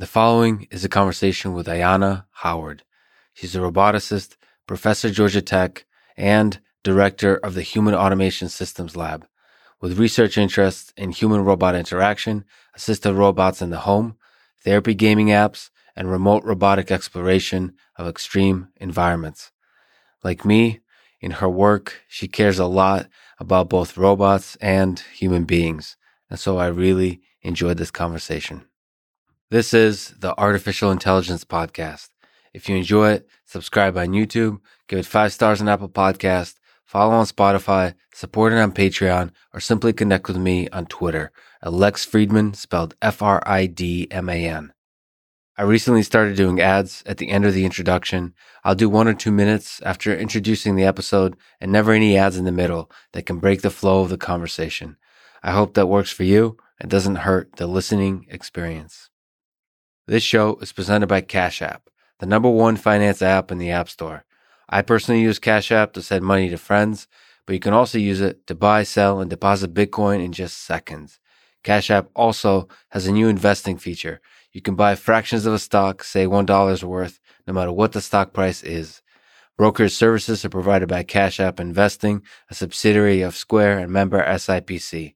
The following is a conversation with Ayanna Howard. She's a roboticist, professor Georgia Tech, and director of the Human Automation Systems Lab, with research interests in human robot interaction, assisted robots in the home, therapy gaming apps, and remote robotic exploration of extreme environments. Like me, in her work, she cares a lot about both robots and human beings. And so I really enjoyed this conversation. This is the Artificial Intelligence Podcast. If you enjoy it, subscribe on YouTube, give it five stars on Apple Podcast, follow on Spotify, support it on Patreon, or simply connect with me on Twitter at Lex Fridman, spelled F-R-I-D-M-A-N. I recently started doing ads at the end of the introduction. I'll do one or two minutes after introducing the episode and never any ads in the middle that can break the flow of the conversation. I hope that works for you and doesn't hurt the listening experience. This show is presented by Cash App, the number one finance app in the App Store. I personally use Cash App to send money to friends, but you can also use it to buy, sell, and deposit Bitcoin in just seconds. Cash App also has a new investing feature. You can buy fractions of a stock, say $1 worth, no matter what the stock price is. Brokerage services are provided by Cash App Investing, a subsidiary of Square and member SIPC.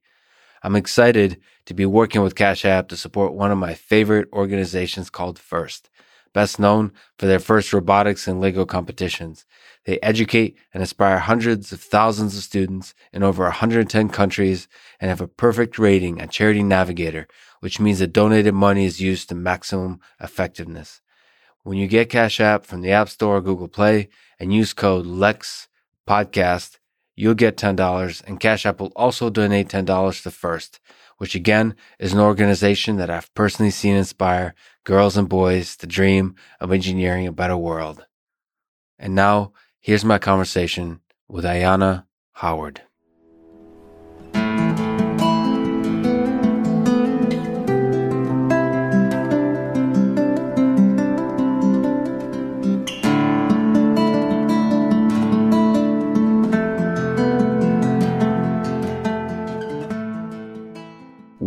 I'm excited to be working with Cash App to support one of my favorite organizations called FIRST, best known for their FIRST robotics and Lego competitions. They educate and inspire hundreds of thousands of students in over 110 countries and have a perfect rating on Charity Navigator, which means that donated money is used to maximum effectiveness. When you get Cash App from the App Store or Google Play and use code LEX podcast, you'll get $10 and Cash App will also donate $10 to First, which again is an organization that I've personally seen inspire girls and boys to dream of engineering a better world. And now here's my conversation with Ayanna Howard.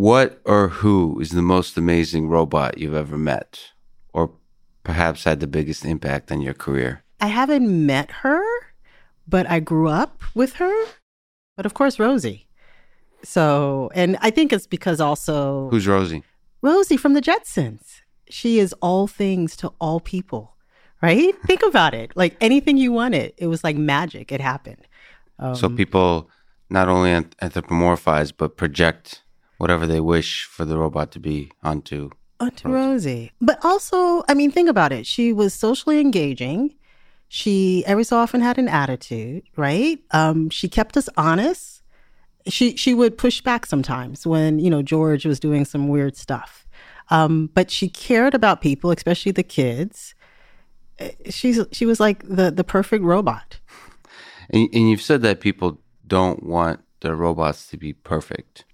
What or who is the most amazing robot you've ever met? Or perhaps had the biggest impact on your career? I haven't met her, but I grew up with her. But of course, Rosie. So, and I think it's because also. Who's Rosie? Rosie from the Jetsons. She is all things to all people, right? think about it. Like anything you wanted, it was like magic. It happened. Um, so people not only anthropomorphize, but project whatever they wish for the robot to be onto onto Rosie. Rosie. But also, I mean, think about it. She was socially engaging. She every so often had an attitude, right? Um, she kept us honest. She she would push back sometimes when you know George was doing some weird stuff. Um, but she cared about people, especially the kids. Eh, she's she was like the the perfect robot. And, and you've said that people don't want their robots to be perfect.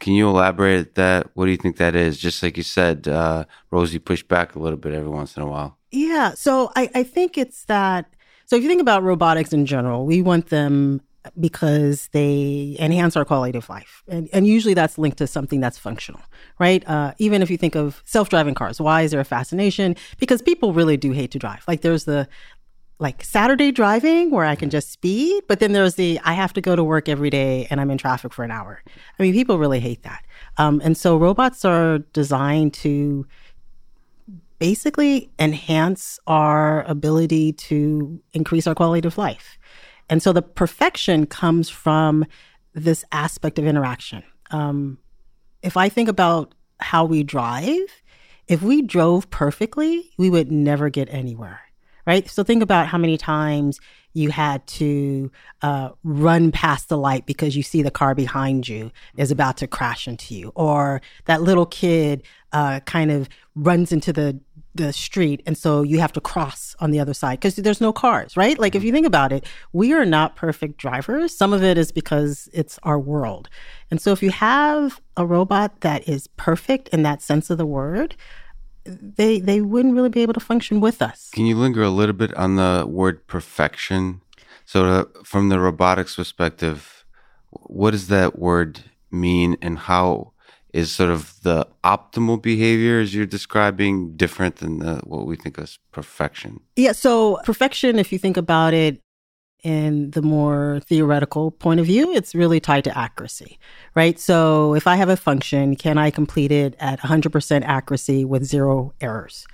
Can you elaborate that? What do you think that is? Just like you said, uh, Rosie pushed back a little bit every once in a while. Yeah. So I, I think it's that. So if you think about robotics in general, we want them because they enhance our quality of life. And, and usually that's linked to something that's functional, right? Uh, even if you think of self driving cars, why is there a fascination? Because people really do hate to drive. Like there's the like Saturday driving where I can just speed, but then there's the I have to go to work every day and I'm in traffic for an hour. I mean, people really hate that. Um, and so robots are designed to basically enhance our ability to increase our quality of life. And so the perfection comes from this aspect of interaction. Um, if I think about how we drive, if we drove perfectly, we would never get anywhere right? So think about how many times you had to uh, run past the light because you see the car behind you is about to crash into you, or that little kid uh, kind of runs into the the street and so you have to cross on the other side because there's no cars right? Like if you think about it we are not perfect drivers. Some of it is because it's our world. And so if you have a robot that is perfect in that sense of the word they they wouldn't really be able to function with us. Can you linger a little bit on the word perfection? So, uh, from the robotics perspective, what does that word mean, and how is sort of the optimal behavior as you're describing different than the, what we think of as perfection? Yeah. So perfection, if you think about it in the more theoretical point of view, it's really tied to accuracy, right? So if I have a function, can I complete it at 100% accuracy with zero errors?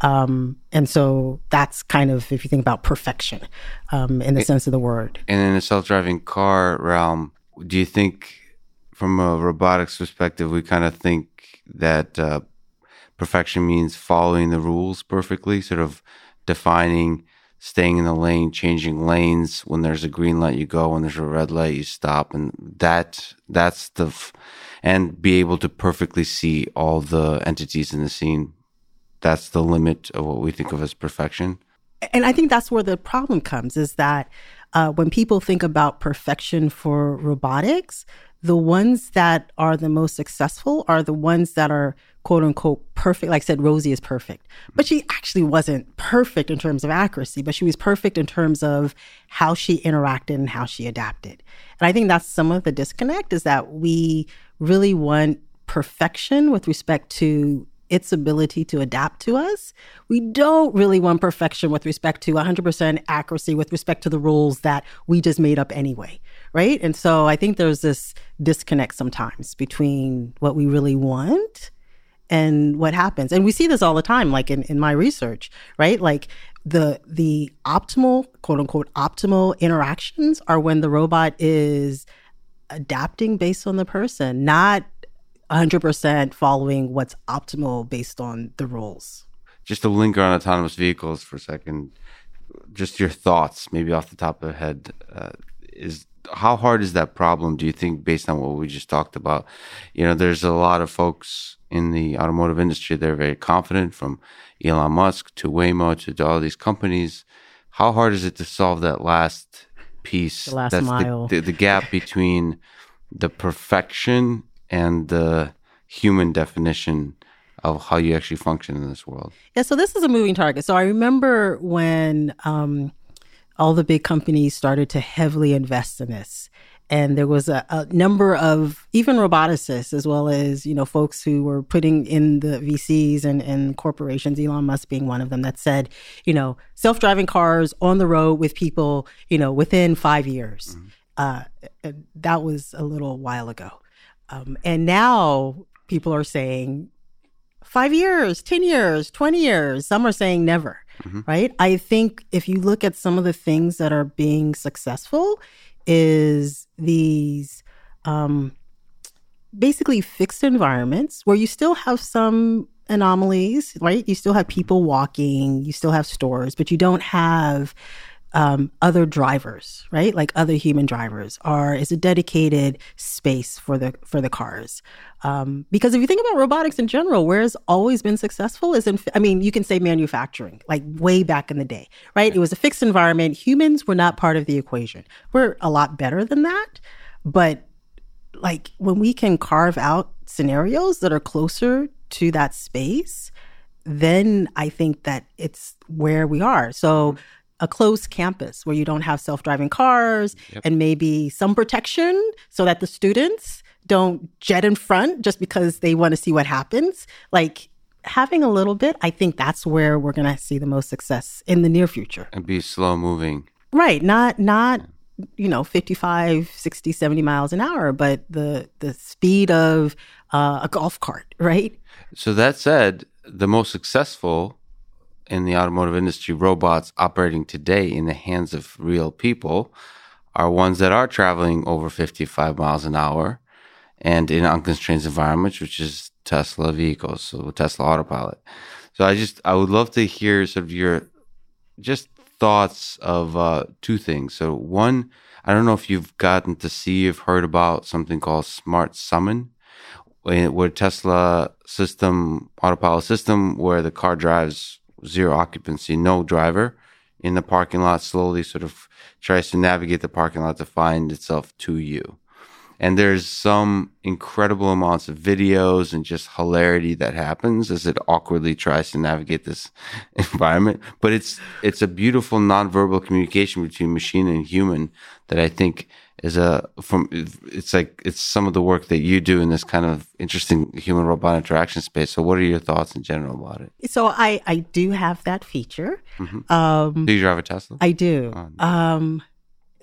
Um, and so that's kind of, if you think about perfection um, in the it, sense of the word. And in the self driving car realm, do you think, from a robotics perspective, we kind of think that uh, perfection means following the rules perfectly, sort of defining staying in the lane, changing lanes. When there's a green light, you go. When there's a red light, you stop. And that, that's the, f- and be able to perfectly see all the entities in the scene. That's the limit of what we think of as perfection. And I think that's where the problem comes is that uh, when people think about perfection for robotics, the ones that are the most successful are the ones that are quote unquote perfect. Like I said, Rosie is perfect, but she actually wasn't perfect in terms of accuracy, but she was perfect in terms of how she interacted and how she adapted. And I think that's some of the disconnect is that we really want perfection with respect to its ability to adapt to us. We don't really want perfection with respect to 100% accuracy with respect to the rules that we just made up anyway, right? And so I think there's this disconnect sometimes between what we really want and what happens. And we see this all the time, like in, in my research, right? Like the the optimal, quote unquote, optimal interactions are when the robot is adapting based on the person, not 100% following what's optimal based on the rules. Just to linger on autonomous vehicles for a second, just your thoughts, maybe off the top of the head, uh, is how hard is that problem? Do you think, based on what we just talked about? You know, there's a lot of folks in the automotive industry they're very confident, from Elon Musk to Waymo to all these companies. How hard is it to solve that last piece? The last That's mile. The, the, the gap between the perfection and the human definition of how you actually function in this world. Yeah, so this is a moving target. So I remember when um, all the big companies started to heavily invest in this. And there was a, a, number of even roboticists, as well as you know folks who were putting in the VCs and, and corporations, Elon Musk being one of them, that said, you know, self-driving cars on the road with people, you know, within five years. Mm-hmm. Uh, that was a little while ago. Um, and now people are saying five years, 10 years, 20 years. Some are saying never, mm-hmm. right? I think if you look at some of the things that are being successful, is these um, basically fixed environments where you still have some anomalies, right? You still have people walking, you still have stores, but you don't have um, other drivers, right? Like other human drivers, are is a dedicated space for the for the cars. Um, because if you think about robotics in general, where it's always been successful is in, I mean, you can say manufacturing, like way back in the day, right? It was a fixed environment. Humans were not part of the equation. We're a lot better than that, but like when we can carve out scenarios that are closer to that space, then I think that it's where we are. So a closed campus where you don't have self-driving cars yep. and maybe some protection so that the students don't jet in front just because they want to see what happens. Like having a little bit i think that's where we're going to see the most success in the near future. And be slow moving. Right not not you know 55 60 70 miles an hour but the the speed of uh, a golf cart right? So that said the most successful in the automotive industry, robots operating today in the hands of real people are ones that are traveling over 55 miles an hour and in unconstrained environments, which is Tesla vehicles, so Tesla Autopilot. So I just, I would love to hear sort of your just thoughts of uh, two things. So one, I don't know if you've gotten to see, you've heard about something called Smart Summon, where Tesla system, autopilot system, where the car drives zero occupancy, no driver in the parking lot, slowly sort of tries to navigate the parking lot to find itself to you. And there's some incredible amounts of videos and just hilarity that happens as it awkwardly tries to navigate this environment. But it's it's a beautiful nonverbal communication between machine and human that I think is a from it's like it's some of the work that you do in this kind of interesting human robot interaction space. So what are your thoughts in general about it? So I I do have that feature. Mm-hmm. Um, do you drive a Tesla? I do. Oh, no. Um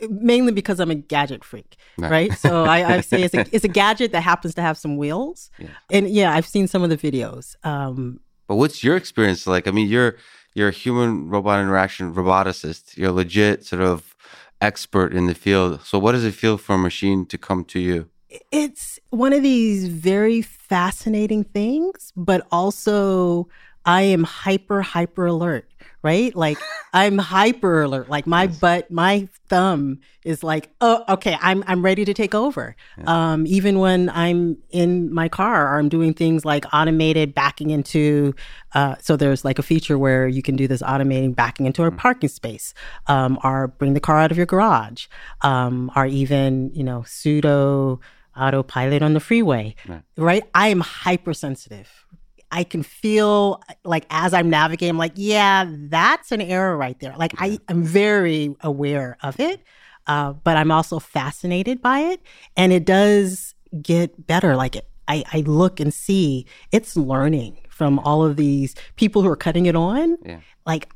mainly because I'm a gadget freak, right? right? So I, I, say it's a, it's a gadget that happens to have some wheels, yeah. and yeah, I've seen some of the videos. Um, but what's your experience like? I mean, you're you're a human robot interaction roboticist. You're legit sort of expert in the field. So what does it feel for a machine to come to you? It's one of these very fascinating things, but also I am hyper hyper alert right? Like I'm hyper alert. Like my yes. butt, my thumb is like, oh, okay, I'm I'm ready to take over. Yeah. Um, even when I'm in my car or I'm doing things like automated backing into. Uh, so there's like a feature where you can do this automating backing into a mm. parking space, um, or bring the car out of your garage, um, or even you know pseudo autopilot on the freeway. Right? right? I am hypersensitive I can feel like as I'm navigating, I'm like, yeah, that's an error right there. Like I am very aware of it, uh, but I'm also fascinated by it, and it does get better. Like it, I, I look and see it's learning from all of these people who are cutting it on. Yeah. Like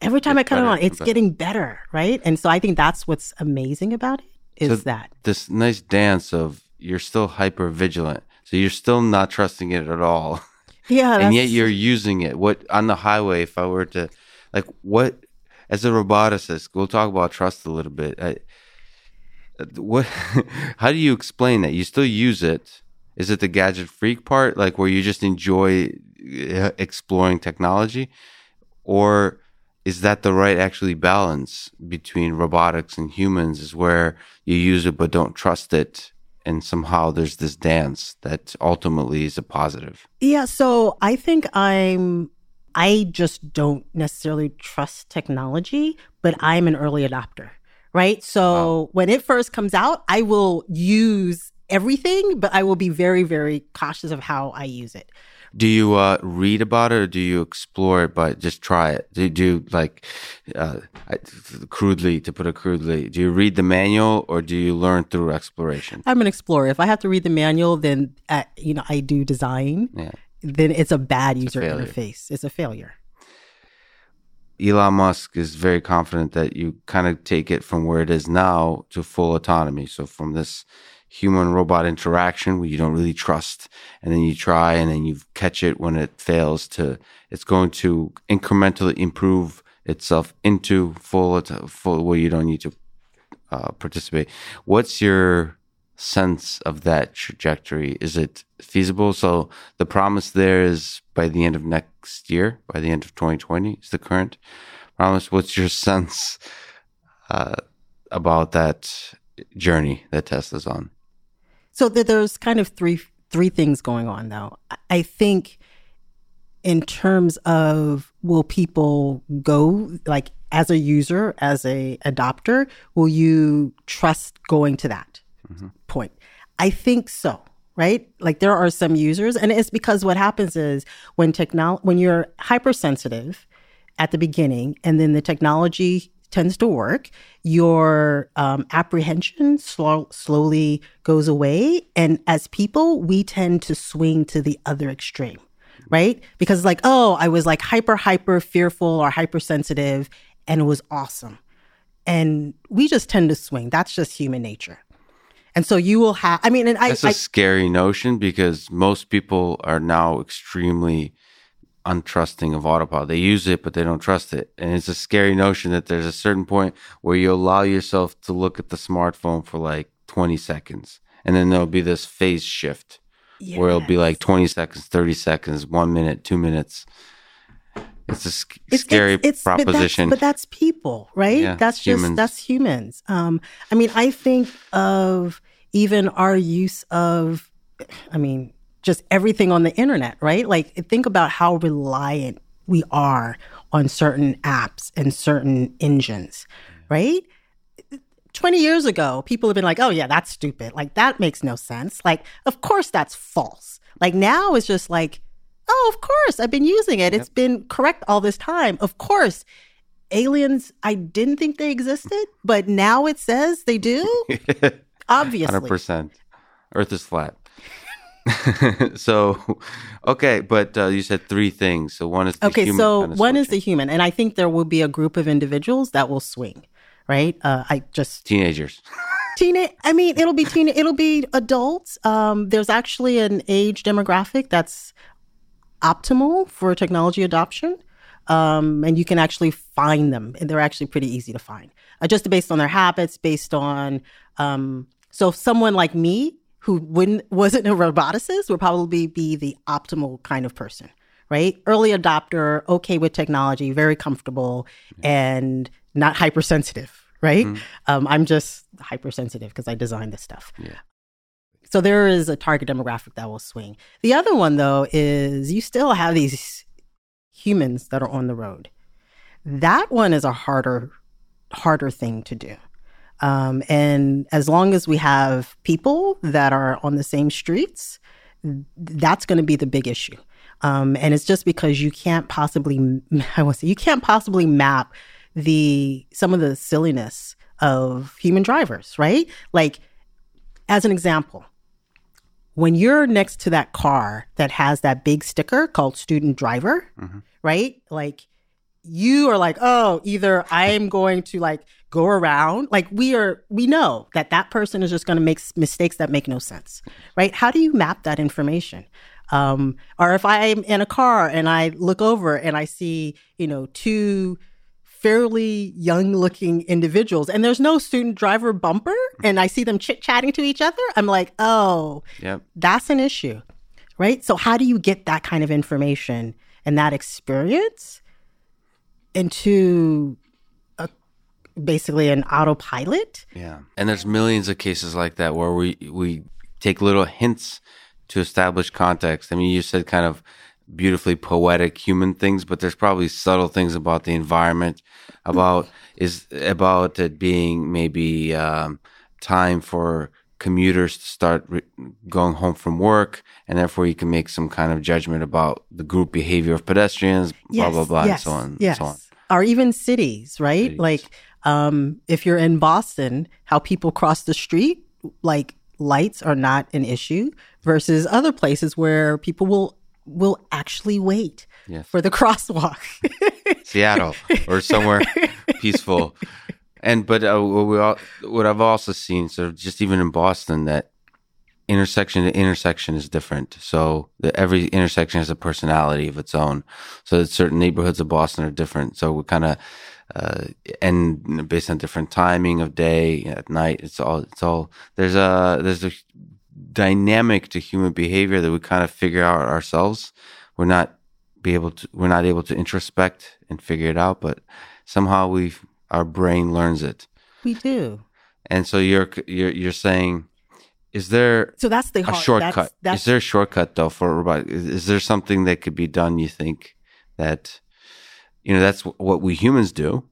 every time it's I cut it on, it's getting better, right? And so I think that's what's amazing about it is so that this nice dance of you're still hyper vigilant so you're still not trusting it at all. Yeah. and yet you're using it. What on the highway, if I were to, like, what, as a roboticist, we'll talk about trust a little bit. I, what, how do you explain that? You still use it. Is it the gadget freak part, like where you just enjoy uh, exploring technology? Or is that the right actually balance between robotics and humans is where you use it but don't trust it and somehow there's this dance that ultimately is a positive. Yeah, so I think I'm I just don't necessarily trust technology, but I'm an early adopter, right? So wow. when it first comes out, I will use everything, but I will be very very cautious of how I use it. Do you uh, read about it or do you explore it but just try it? Do you do like uh, crudely, to put it crudely, do you read the manual or do you learn through exploration? I'm an explorer. If I have to read the manual, then uh, you know I do design. Yeah. Then it's a bad it's user a interface. It's a failure. Elon Musk is very confident that you kind of take it from where it is now to full autonomy. So from this human robot interaction where you don't really trust and then you try and then you catch it when it fails to it's going to incrementally improve itself into full full where you don't need to uh, participate. What's your sense of that trajectory? Is it feasible? So the promise there is by the end of next year by the end of 2020 is the current promise. What's your sense uh, about that journey that tesla's on so there's kind of three three things going on though. I think in terms of will people go like as a user, as a adopter, will you trust going to that mm-hmm. point? I think so right? Like there are some users, and it's because what happens is when technology, when you're hypersensitive at the beginning, and then the technology tends to work, your um, apprehension slow, slowly goes away. And as people, we tend to swing to the other extreme, right? Because, like, oh, I was like hyper, hyper fearful or hypersensitive, and it was awesome. And we just tend to swing. That's just human nature. And so you will have, I mean, and I. That's a scary notion because most people are now extremely untrusting of autopilot. They use it, but they don't trust it. And it's a scary notion that there's a certain point where you allow yourself to look at the smartphone for like 20 seconds. And then there'll be this phase shift yes. where it'll be like 20 seconds, 30 seconds, one minute, two minutes. It's a sc- it's, scary it's, it's, proposition. But that's, but that's, people, right? Yeah, that's just, humans. that's humans. Um, I mean, I think of even our use of, I mean, just everything on the internet, right? Like think about how reliant we are on certain apps and certain engines, right? 20 years ago, people have been like, oh, yeah, that's stupid. Like, that makes no sense. Like, of course, that's false. Like, now it's just like, oh, of course, I've been using it. It's been correct all this time. Of course. Aliens, I didn't think they existed, but now it says they do. Obviously. 100%. Earth is flat. so, okay, but uh, you said three things. So one is the Okay, so kind of one is the human, and I think there will be a group of individuals that will swing, right? Uh, I just teenagers. teenage. I mean, it'll be teen. It'll be adults. Um, there's actually an age demographic that's optimal for technology adoption, um, and you can actually find them, and they're actually pretty easy to find, uh, just based on their habits, based on. Um, so, someone like me who wouldn't wasn't a roboticist would probably be the optimal kind of person, right? Early adopter, okay with technology, very comfortable, and not hypersensitive, right? Um, I'm just hypersensitive because I designed this stuff. Yeah. So there is a target demographic that will swing. The other one, though, is you still have these humans that are on the road. That one is a harder, harder thing to do. Um, and as long as we have people that are on the same streets, that's going to be the big issue. Um, and it's just because you can't possibly, I want to say, you can't possibly map the some of the silliness of human drivers, right? Like, as an example, when you're next to that car that has that big sticker called student driver, right? Like, you are like, oh, either I'm going to like go around, like we are, we know that that person is just going to make mistakes that make no sense, right? How do you map that information? Um, or if I'm in a car and I look over and I see, you know, two fairly young looking individuals and there's no student driver bumper and I see them chit chatting to each other, I'm like, oh, Yep. that's an issue, right? So, how do you get that kind of information and that experience into a, basically an autopilot? Yeah. And there's millions of cases like that where we we take little hints to establish context. I mean, you said kind of beautifully poetic human things, but there's probably subtle things about the environment, about is about it being maybe um, time for commuters to start re- going home from work, and therefore you can make some kind of judgment about the group behavior of pedestrians, blah blah blah, and so on, and yes. so on. Or even cities, right? Cities. Like, um, if you're in Boston, how people cross the street, like lights are not an issue, versus other places where people will will actually wait Yes. for the crosswalk. Seattle or somewhere peaceful. And but uh, what we all, what I've also seen, so just even in Boston, that intersection to intersection is different. So the, every intersection has a personality of its own. So that certain neighborhoods of Boston are different. So we kind of uh, and based on different timing of day at night, it's all it's all there's a there's a dynamic to human behavior that we kind of figure out ourselves. We're not be able to we're not able to introspect and figure it out, but somehow we our brain learns it. we do. And so you're you're you're saying, is there So that's the a shortcut? That's, that's is there a shortcut though for robot? Is, is there something that could be done? You think that you know that's what we humans do.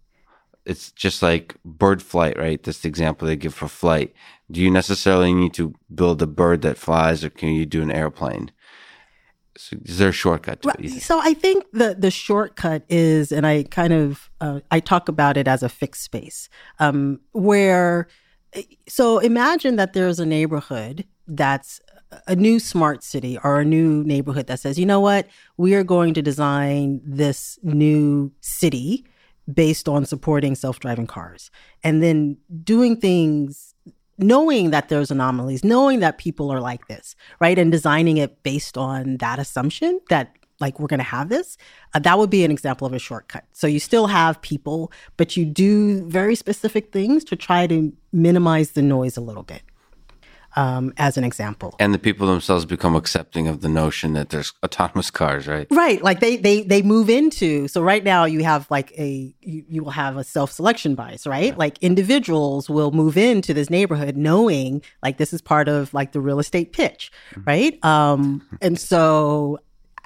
It's just like bird flight, right? That's the example they give for flight. Do you necessarily need to build a bird that flies, or can you do an airplane? So is there a shortcut to it? So I think the the shortcut is, and I kind of uh, I talk about it as a fixed space, um, where so imagine that there's a neighborhood that's a new smart city or a new neighborhood that says, you know what, we are going to design this new city based on supporting self-driving cars, and then doing things knowing that there's anomalies, knowing that people are like this, right? And designing it based on that assumption that like we're going to have this, uh, that would be an example of a shortcut. So you still have people, but you do very specific things to try to minimize the noise a little bit. Um, as an example, and the people themselves become accepting of the notion that there's autonomous cars, right? right? Like they they they move into. So right now you have like a you, you will have a self selection bias, right? Like individuals will move into this neighborhood knowing like this is part of like the real estate pitch, right? Um, and so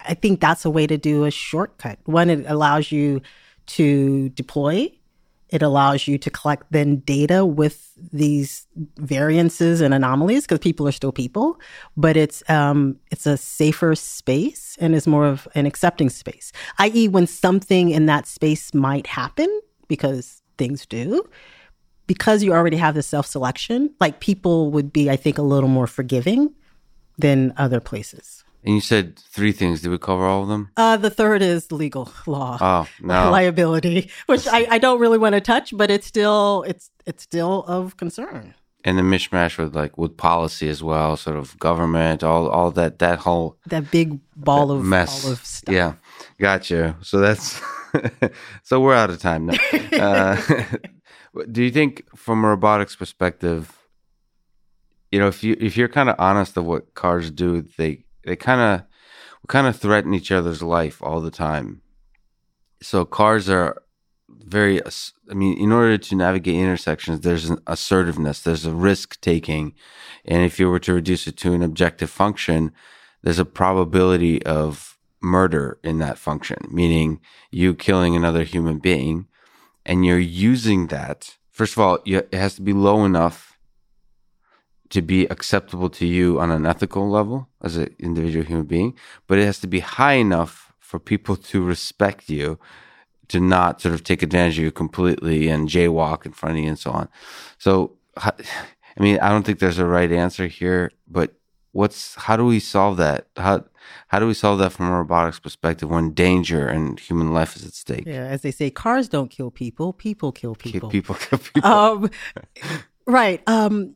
I think that's a way to do a shortcut. One, it allows you to deploy It allows you to collect then data with these variances and anomalies because people are still people, but it's um, it's a safer space and is more of an accepting space. I.e., when something in that space might happen because things do, because you already have the self selection, like people would be, I think, a little more forgiving than other places. And you said three things. Did we cover all of them? Uh, the third is legal law. Oh no, liability, which I, I don't really want to touch, but it's still it's it's still of concern. And the mishmash with like with policy as well, sort of government, all all that that whole that big ball that of mess. Of stuff. Yeah, gotcha. So that's so we're out of time now. uh, do you think, from a robotics perspective, you know, if you if you're kind of honest of what cars do, they they kind of we kind of threaten each other's life all the time. So cars are very. I mean, in order to navigate intersections, there's an assertiveness, there's a risk taking, and if you were to reduce it to an objective function, there's a probability of murder in that function, meaning you killing another human being, and you're using that. First of all, it has to be low enough to be acceptable to you on an ethical level as an individual human being, but it has to be high enough for people to respect you, to not sort of take advantage of you completely and jaywalk in front of you and so on. So, I mean, I don't think there's a right answer here, but what's how do we solve that? How how do we solve that from a robotics perspective when danger and human life is at stake? Yeah, as they say, cars don't kill people; people kill people. People kill people. Um, right. Um,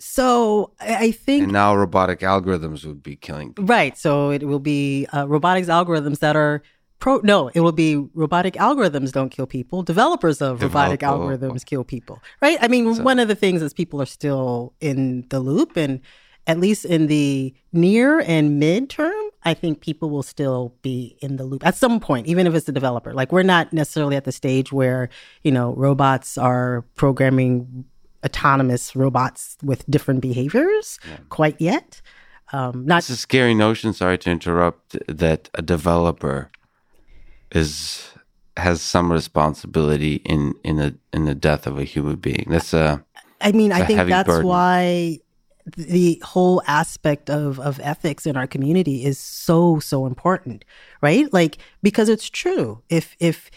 so I think and now robotic algorithms would be killing. People. Right. So it will be uh, robotics algorithms that are pro. No, it will be robotic algorithms don't kill people. Developers of Develop, robotic algorithms kill people. Right. I mean, so, one of the things is people are still in the loop, and at least in the near and midterm, I think people will still be in the loop at some point, even if it's a developer. Like we're not necessarily at the stage where you know robots are programming autonomous robots with different behaviors yeah. quite yet. Um, not it's a scary notion. Sorry to interrupt. That a developer is has some responsibility in in the in the death of a human being. That's a. I mean, I think that's burden. why the whole aspect of of ethics in our community is so so important, right? Like because it's true. If if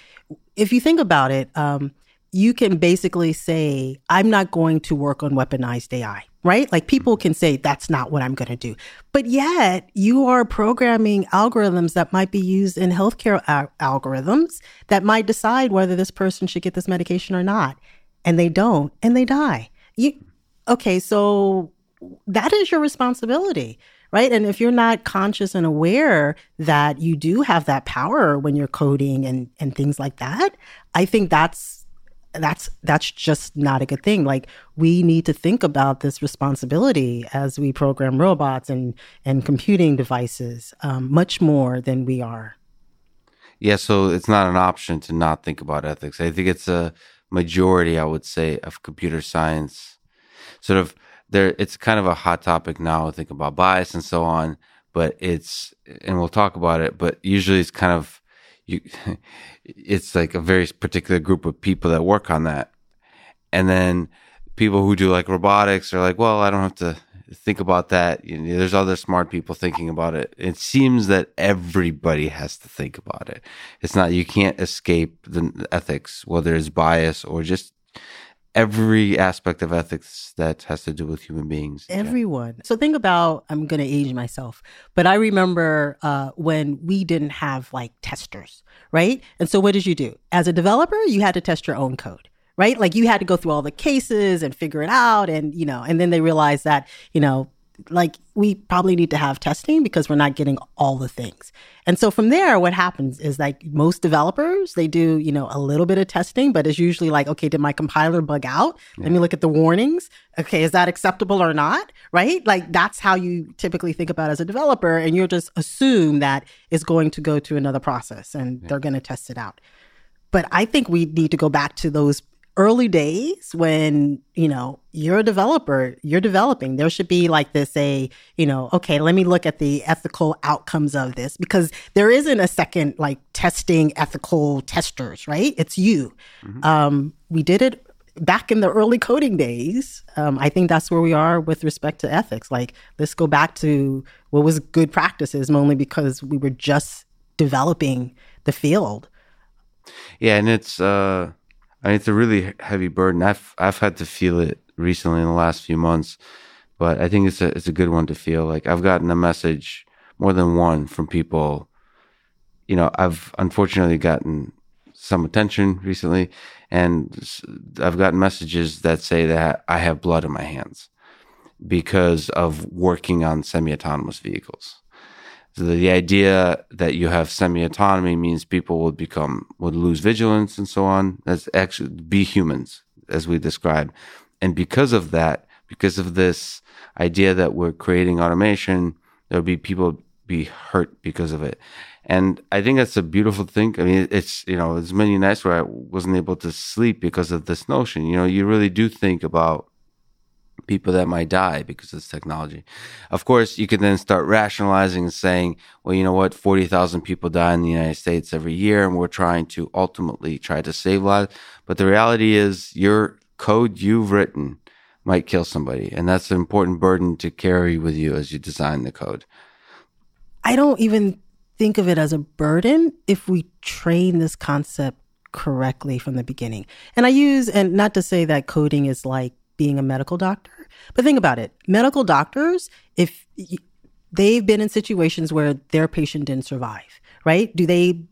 if you think about it, um, you can basically say, I'm not going to work on weaponized AI, right? Like people can say, that's not what I'm going to do. But yet you are programming algorithms that might be used in healthcare al- algorithms that might decide whether this person should get this medication or not. And they don't, and they die. You, okay, so that is your responsibility right? And if you're not conscious and aware that you do have that power when you're coding and and things like that, I think that's that's that's just not a good thing. Like we need to think about this responsibility as we program robots and and computing devices um, much more than we are. Yeah so it's not an option to not think about ethics. I think it's a majority i would say of computer science. Sort of there it's kind of a hot topic now think about bias and so on but it's and we'll talk about it but usually it's kind of you it's like a very particular group of people that work on that. And then people who do like robotics are like well i don't have to think about that. You know, there's other smart people thinking about it. It seems that everybody has to think about it. It's not you can't escape the ethics whether it's bias or just every aspect of ethics that has to do with human beings. Everyone. Yeah. So think about I'm going to age myself, but I remember uh, when we didn't have like testers, right? And so what did you do? As a developer, you had to test your own code right? Like you had to go through all the cases and figure it out. And, you know, and then they realized that, you know, like we probably need to have testing because we're not getting all the things. And so from there, what happens is like most developers, they do, you know, a little bit of testing, but it's usually like, okay, did my compiler bug out? Yeah. Let me look at the warnings. Okay, is that acceptable or not? Right? Like that's how you typically think about as a developer. And you'll just assume that it's going to go to another process and yeah. they're going to test it out. But I think we need to go back to those early days when, you know, you're a developer, you're developing, there should be like this a, you know, okay, let me look at the ethical outcomes of this because there isn't a second like testing ethical testers, right? It's you. Mm-hmm. Um, we did it back in the early coding days, um, I think that's where we are with respect to ethics. Like, let's go back to what was good practices, only because we were just developing the field. Yeah, and it's uh, I mean, it's a really heavy burden. I've I've had to feel it recently in the last few months, but I think it's a it's a good one to feel. Like I've gotten a message more than one from people. You know, I've unfortunately gotten some attention recently, and I've gotten messages that say that I have blood in my hands because of working on semi-autonomous vehicles. So the idea that you have semi-autonomy means people would become would lose vigilance and so on. That's actually be humans, as we described, and because of that, because of this idea that we're creating automation, there'll be people be hurt because of it. And I think that's a beautiful thing. I mean, it's, you know, there's many nights where I wasn't able to sleep because of this notion. You know, you really do think about people that might die because of this technology. Of course, you can then start rationalizing and saying, well, you know what? 40,000 people die in the United States every year, and we're trying to ultimately try to save lives. But the reality is your code you've written might kill somebody. And that's an important burden to carry with you as you design the code. I don't even think of it as a burden if we train this concept correctly from the beginning. And I use, and not to say that coding is like being a medical doctor, but think about it. Medical doctors, if they've been in situations where their patient didn't survive, right? Do they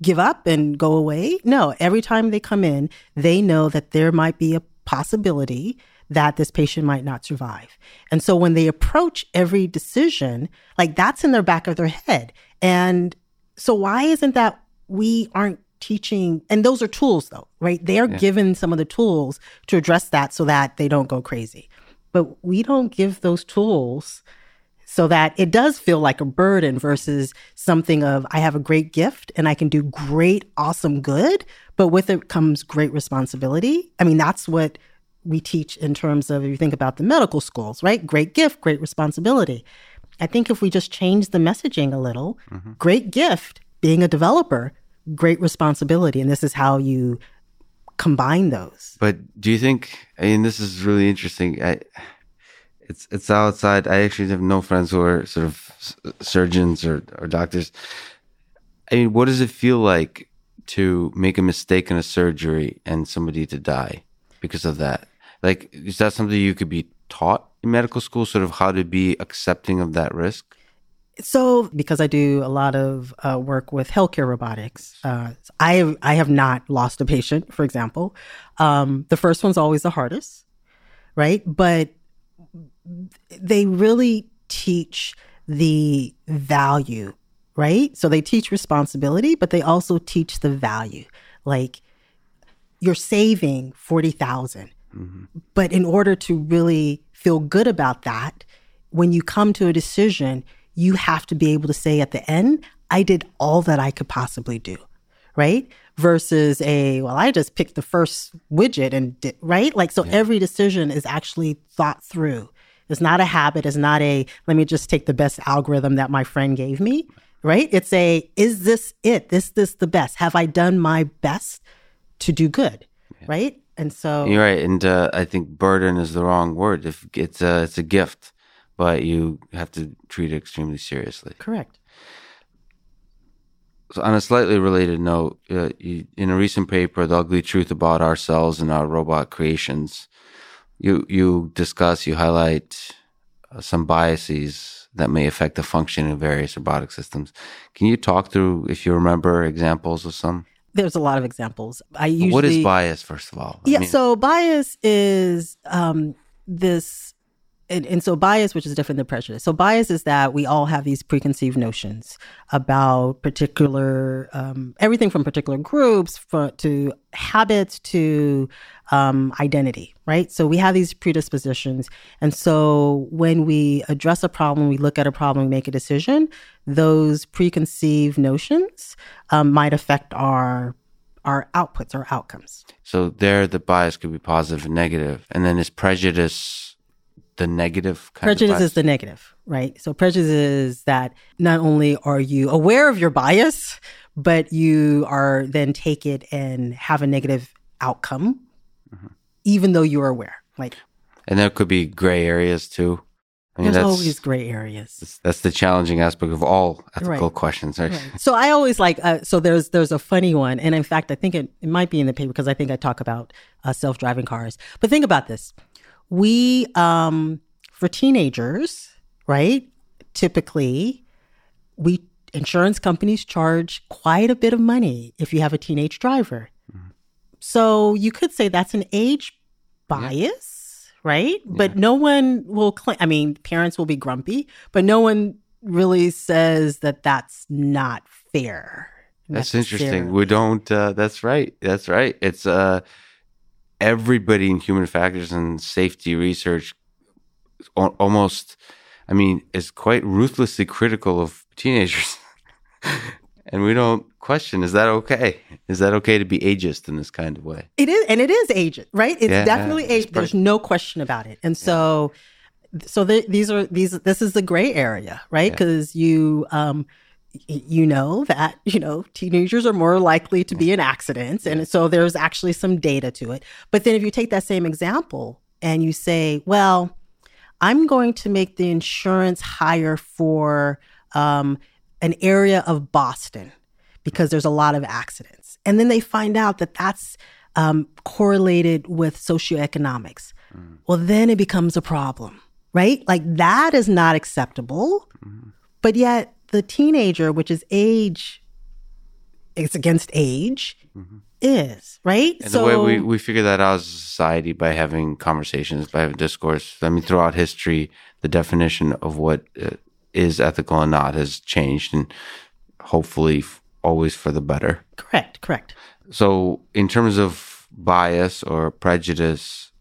give up and go away? No. Every time they come in, they know that there might be a possibility that this patient might not survive. And so when they approach every decision, like that's in their back of their head. And so why isn't that we aren't teaching and those are tools though, right? They are yeah. given some of the tools to address that so that they don't go crazy. But we don't give those tools so that it does feel like a burden versus something of I have a great gift and I can do great, awesome good, but with it comes great responsibility. I mean, that's what we teach in terms of if you think about the medical schools, right? Great gift, great responsibility. I think if we just change the messaging a little, mm-hmm. great gift, being a developer, great responsibility. And this is how you combine those. But do you think, I mean, this is really interesting. I, it's, it's outside. I actually have no friends who are sort of surgeons or, or doctors. I mean, what does it feel like to make a mistake in a surgery and somebody to die because of that? Like, is that something you could be taught in medical school, sort of how to be accepting of that risk? So, because I do a lot of uh, work with healthcare robotics, uh, I have, I have not lost a patient, for example. Um, the first one's always the hardest, right? But they really teach the value, right? So they teach responsibility, but they also teach the value. Like you're saving forty thousand, mm-hmm. but in order to really feel good about that, when you come to a decision, you have to be able to say at the end, I did all that I could possibly do, right? Versus a, well, I just picked the first widget and did, right? Like, so yeah. every decision is actually thought through. It's not a habit. It's not a, let me just take the best algorithm that my friend gave me, right? It's a, is this it? Is this the best? Have I done my best to do good, yeah. right? And so you're right, and uh, I think burden is the wrong word. If it's a it's a gift, but you have to treat it extremely seriously. Correct. So on a slightly related note, uh, you, in a recent paper, "The Ugly Truth About Ourselves and Our Robot Creations," you you discuss, you highlight uh, some biases that may affect the functioning of various robotic systems. Can you talk through, if you remember, examples of some? There's a lot of examples. I usually what is bias, first of all? I yeah, mean, so bias is um, this and, and, so bias, which is different than prejudice. So bias is that we all have these preconceived notions about particular um, everything from particular groups for, to habits to um, identity, right? So we have these predispositions, and so when we address a problem, we look at a problem, make a decision. Those preconceived notions um, might affect our our outputs, our outcomes. So there, the bias could be positive and negative, and then is prejudice the negative? Kind prejudice is the negative, right? So prejudice is that not only are you aware of your bias, but you are then take it and have a negative outcome, mm-hmm. even though you are aware. Like, and there could be gray areas too. I mean, There's always gray areas. That's the challenging aspect of all ethical right. questions, right? right? So I always like. Uh, so there's there's a funny one, and in fact, I think it, it might be in the paper because I think I talk about uh, self driving cars. But think about this: we um, for teenagers, right? Typically, we insurance companies charge quite a bit of money if you have a teenage driver. Mm-hmm. So you could say that's an age bias. Yeah right? Yeah. But no one will claim, I mean, parents will be grumpy, but no one really says that that's not fair. That's interesting. We don't, uh, that's right. That's right. It's, uh, everybody in human factors and safety research almost, I mean, is quite ruthlessly critical of teenagers. and we don't question is that okay? Is that okay to be ageist in this kind of way? It is and it is ageist right? It's yeah, definitely ageist there's no question about it. And so yeah. so the, these are these this is the gray area right? Because yeah. you um you know that you know teenagers are more likely to be in accidents and so there's actually some data to it but then if you take that same example and you say well i'm going to make the insurance higher for um, an area of boston because there's a lot of accidents. And then they find out that that's um, correlated with socioeconomics. Mm. Well, then it becomes a problem, right? Like that is not acceptable. Mm. But yet the teenager, which is age, it's against age, mm-hmm. is, right? And so, the way we, we figure that out as a society by having conversations, by having discourse. I mean, throughout history, the definition of what uh, is ethical and not has changed. And hopefully, always for the better. Correct, correct. So, in terms of bias or prejudice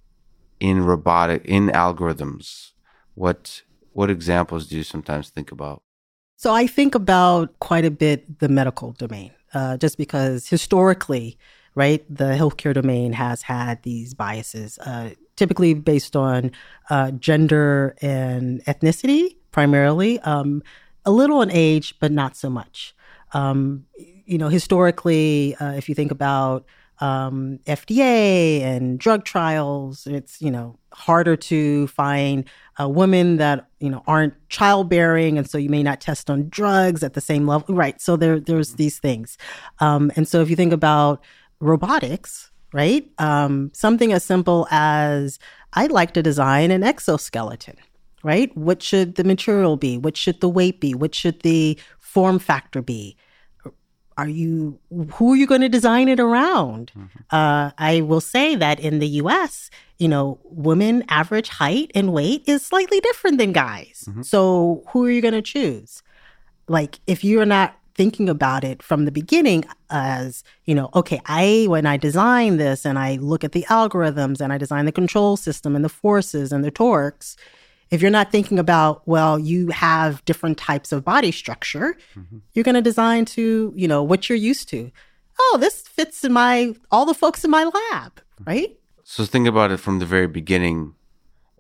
in robotic in algorithms, what what examples do you sometimes think about? So, I think about quite a bit the medical domain, uh, just because historically, right, the healthcare domain has had these biases, uh, typically based on uh, gender and ethnicity, primarily. Um, a little on age, but not so much. Um, you know, historically, uh, if you think about um, FDA and drug trials, it's you know harder to find uh, women that you know aren't childbearing, and so you may not test on drugs at the same level, right? So there, there's these things, um, and so if you think about robotics, right, um, something as simple as I'd like to design an exoskeleton right? What should the material be? What should the weight be? What should the form factor be? Are you who are you going to design it around? Mm-hmm. Uh, I will say that in the U.S., you know, women average height and weight is slightly different than guys. Mm-hmm. So who are you going to choose? Like, if you're not thinking about it from the beginning as you know okay i when i design this and i look at the algorithms and i design the control system and the forces and the torques if you're not thinking about, well, you have different types of body structure, mm-hmm. you're going to design to, you know, what you're used to. Oh, this fits in my, all the folks in my lab, mm-hmm. right? So think about it from the very beginning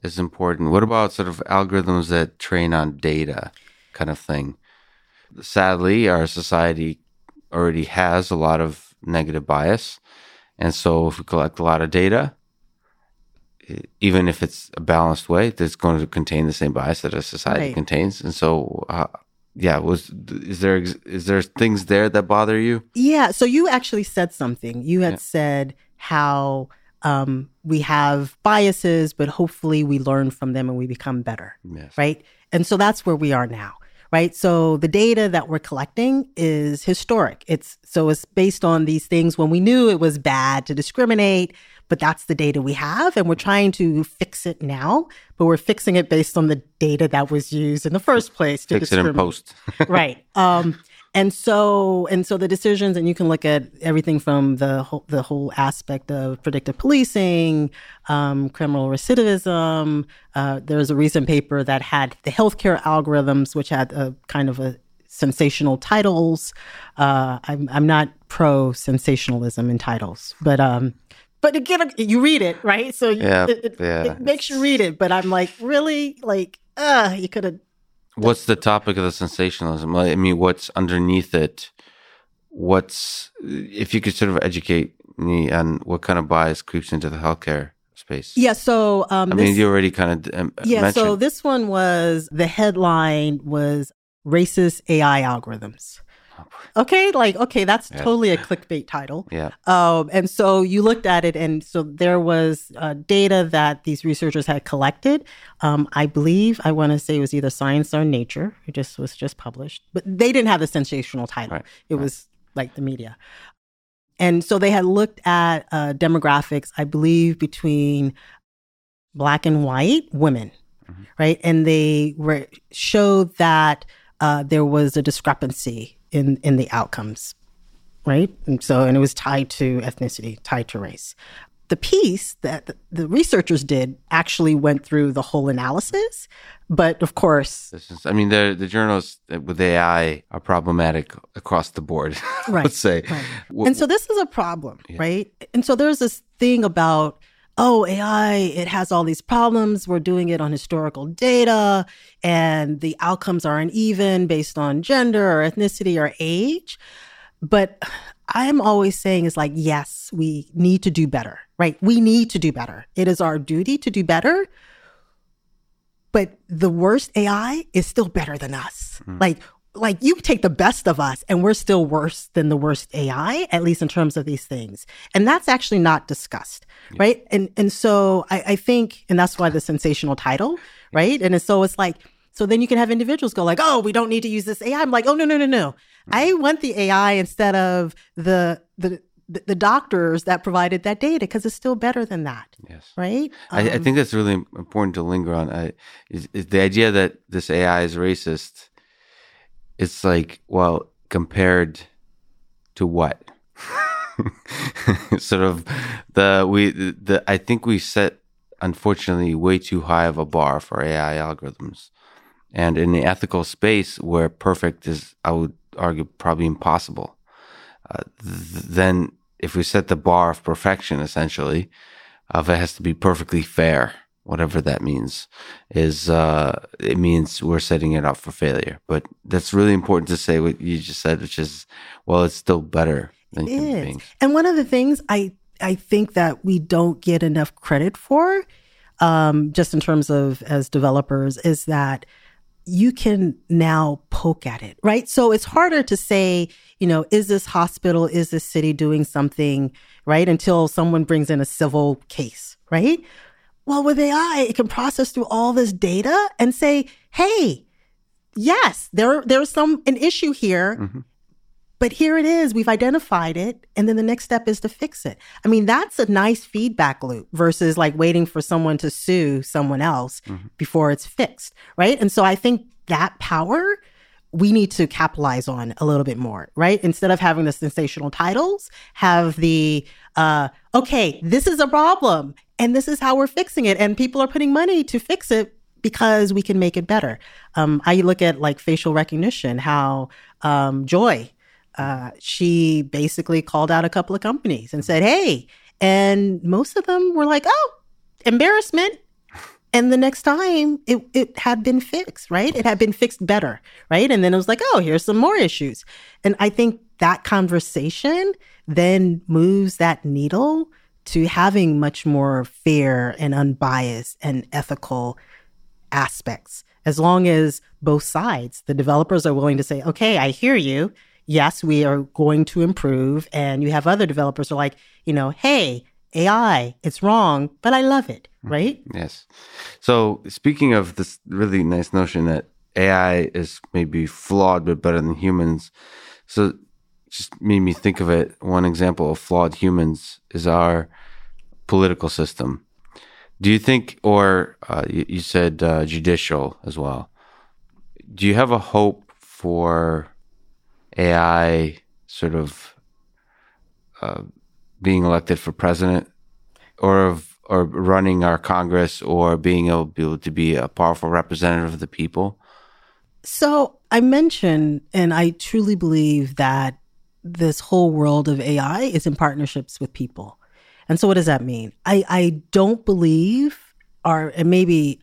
is important. What about sort of algorithms that train on data kind of thing? Sadly, our society already has a lot of negative bias. And so if we collect a lot of data, even if it's a balanced way, it's going to contain the same bias that a society right. contains. And so, uh, yeah, was is there is there things there that bother you? Yeah. So you actually said something. You had yeah. said how um, we have biases, but hopefully we learn from them and we become better. Yes. Right. And so that's where we are now. Right. So the data that we're collecting is historic. It's so it's based on these things when we knew it was bad to discriminate but that's the data we have and we're trying to fix it now but we're fixing it based on the data that was used in the first place to fix it in post. Right. Um, and so and so the decisions and you can look at everything from the whole the whole aspect of predictive policing um, criminal recidivism. Uh, there's a recent paper that had the healthcare algorithms which had a kind of a sensational titles. Uh, I'm I'm not pro sensationalism in titles, but um, but again, you read it right, so Yeah, it, it, yeah. it makes you read it. But I'm like, really, like, uh, you could have. What's the topic of the sensationalism? I mean, what's underneath it? What's if you could sort of educate me on what kind of bias creeps into the healthcare space? Yeah, so um, I this, mean, you already kind of um, yeah, mentioned. so this one was the headline was racist AI algorithms. Okay, like okay, that's Yeah. totally a clickbait title. yeah, Um, and so you looked at it, and so there was uh, data that these researchers had collected. Um, I believe I want to say it was either Science or Nature. It just was just published, but they didn't have the sensational title. Right, It right. was like the media, and so they had looked at uh, demographics. I believe between black and white women, Mhm. right, and they were showed that uh, there was a discrepancy in in the outcomes right? And so, and it was tied to ethnicity, tied to race. The piece that the- researchers did actually went through the whole analysis, but of course, this is. I mean, the the journals with AI are problematic across the board. Right, let's say. right. And so this is a problem, right? And so there's this thing about, oh, AI, it has all these problems. We're doing it on historical data, and the outcomes are uneven based on gender or ethnicity or age. But I'm always saying is like, yes, we need to do better, right? We need to do better. It is our duty to do better. But the worst AI is still better than us. Hmm. Like, like you take the best of us and we're still worse than the worst AI, at least in terms of these things. And that's actually not discussed. Right. And and so I, I think, and that's why the sensational title, right? And so it's like, so then you can have individuals go like, oh, we don't need to use this AI. I'm like, oh no, no, no, no. I want the AI instead of the the the, doctors that provided that data because it's still better than that. yes. Right. I, I Um, think that's really important to linger on. I, is, is the idea that this AI is racist. It's like, well, compared to what? sort of the we the I think we set unfortunately way too high of a bar for AI algorithms, and in the ethical space where perfect is, I would argue, probably impossible. Uh, th- then, if we set the bar of perfection, essentially, of it has to be perfectly fair, whatever that means, is uh, it means we're setting it up for failure. But that's really important to say what you just said, which is, well, it's still better than human is. beings. And one of the things I I think that we don't get enough credit for, um, just in terms of as developers, is that you can now poke at it, right? So it's harder to say, you know, is this hospital, is this city doing something, right? Until someone brings in a civil case, right? Well, with AI, it can process through all this data and say, hey, yes, there there's some an issue here, Mhm. but here it is. We've identified it, and then the next step is to fix it. I mean, that's a nice feedback loop versus like waiting for someone to sue someone else before it's fixed, right? And so I think that power we need to capitalize on a little bit more, right? Instead of having the sensational titles, have the uh, okay, this is a problem, and this is how we're fixing it, and people are putting money to fix it because we can make it better. Um, I look at like facial recognition, how um, Joy, uh, she basically called out a couple of companies and said, "Hey," and most of them were like, "Oh, embarrassment." And the next time it, it had been fixed, right? It had been fixed better, right? And then it was like, oh, here's some more issues. And I think that conversation then moves that needle to having much more fair and unbiased and ethical aspects. As long as both sides, the developers are willing to say, okay, I hear you. Yes, we are going to improve. And you have other developers who are like, you know, hey, AI, it's wrong, but I love it, mm-hmm. right? Yes. So speaking of this really nice notion that AI is maybe flawed but better than humans, so just made me think of it. One example of flawed humans is our political system. Do you think, or uh, you, you said uh, judicial as well? Do you have a hope for AI sort of uh, being elected for president, or of or running our Congress, or being able, able to be a powerful representative of the people? So I mentioned, and I truly believe that this whole world of AI is in partnerships with people. And so, what does that mean? I, I don't believe, or and maybe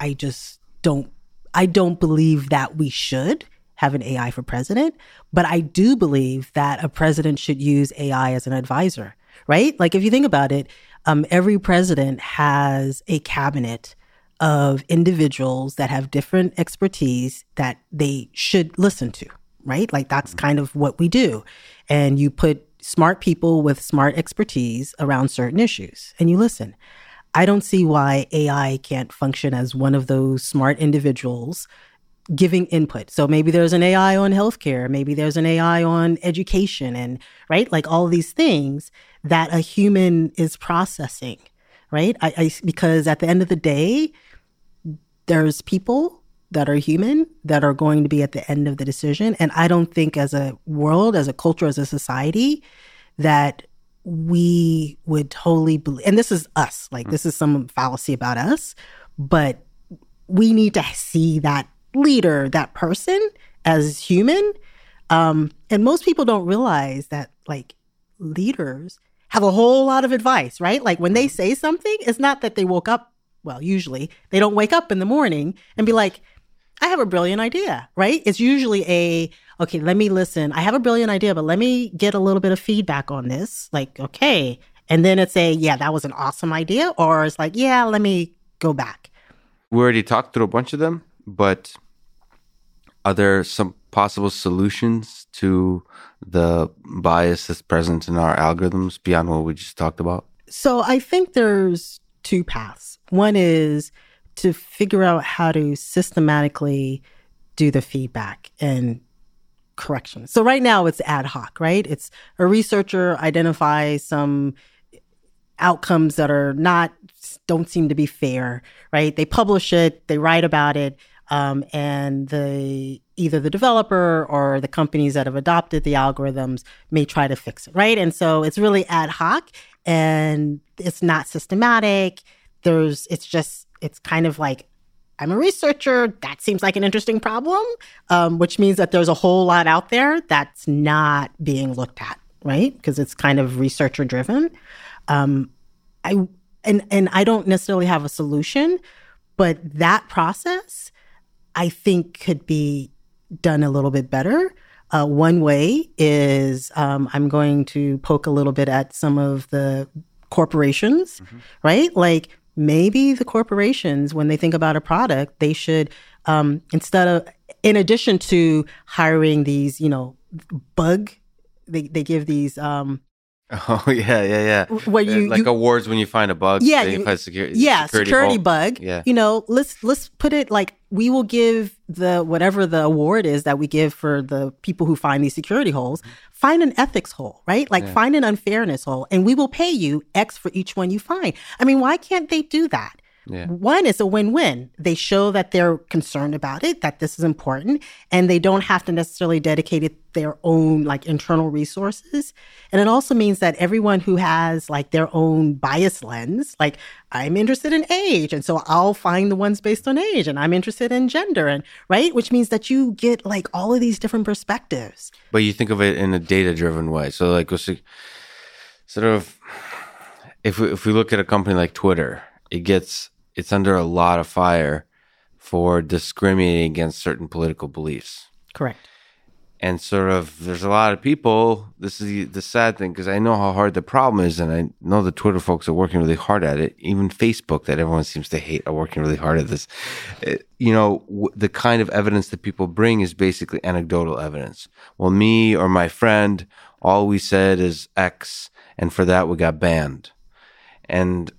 I just don't, I don't believe that we should have an AI for president, but I do believe that a president should use AI as an advisor, right? Like if you think about it, um, every president has a cabinet of individuals that have different expertise that they should listen to, right? Like that's mm-hmm. kind of what we do. And you put smart people with smart expertise around certain issues and you listen. I don't see why AI can't function as one of those smart individuals giving input. So maybe there's an AI on healthcare, maybe there's an AI on education and right? Like all these things that a human is processing, right? I, I because at the end of the day, there's people that are human that are going to be at the end of the decision. And I don't think as a world, as a culture, as a society, that we would totally believe, and this is us, like this is some fallacy about us, but we need to see that leader, that person as human. Um, and most people don't realize that like leaders have a whole lot of advice, right? Like when they say something, it's not that they woke up, well, usually they don't wake up in the morning and be like, I have a brilliant idea, right? It's usually a, okay, let me listen. I have a brilliant idea, but let me get a little bit of feedback on this. Like, okay. And then it's a, yeah, that was an awesome idea. Or it's like, yeah, let me go back. We already talked through a bunch of them, but are there some possible solutions to the bias that's present in our algorithms beyond what we just talked about? So I think there's two paths. One is to figure out how to systematically do the feedback and correction. So right now it's ad hoc, right? It's a researcher identifies some outcomes that are not don't seem to be fair, right? They publish it, they write about it, um, and the either the developer or the companies that have adopted the algorithms may try to fix it, right? And so it's really ad hoc and it's not systematic. There's it's just it's kind of like I'm a researcher. That seems like an interesting problem, um, which means that there's a whole lot out there that's not being looked at, right? Because it's kind of researcher driven. Um, I and and I don't necessarily have a solution, but that process I think could be done a little bit better. Uh, one way is um, I'm going to poke a little bit at some of the corporations, mm-hmm. right? Like maybe the corporations, when they think about a product, they should, um, instead of, in addition to hiring these, you know, bug, they, they give these um, Oh yeah, yeah, yeah. Where uh, you like you, awards when you find a bug. Yeah, you, security, yeah, security, security bug. Yeah, you know, let's let's put it like we will give the whatever the award is that we give for the people who find these security holes. Find an ethics hole, right? Like yeah. find an unfairness hole, and we will pay you X for each one you find. I mean, why can't they do that? Yeah. One is a win win. They show that they're concerned about it, that this is important, and they don't have to necessarily dedicate it, their own like internal resources. And it also means that everyone who has like their own bias lens, like I'm interested in age, and so I'll find the ones based on age, and I'm interested in gender, and right, which means that you get like all of these different perspectives. But you think of it in a data driven way. So, like, sort of, if we, if we look at a company like Twitter, it gets it's under a lot of fire for discriminating against certain political beliefs. Correct. And sort of, there's a lot of people. This is the, the sad thing because I know how hard the problem is, and I know the Twitter folks are working really hard at it. Even Facebook, that everyone seems to hate, are working really hard at this. It, you know, w- the kind of evidence that people bring is basically anecdotal evidence. Well, me or my friend, all we said is X, and for that we got banned. And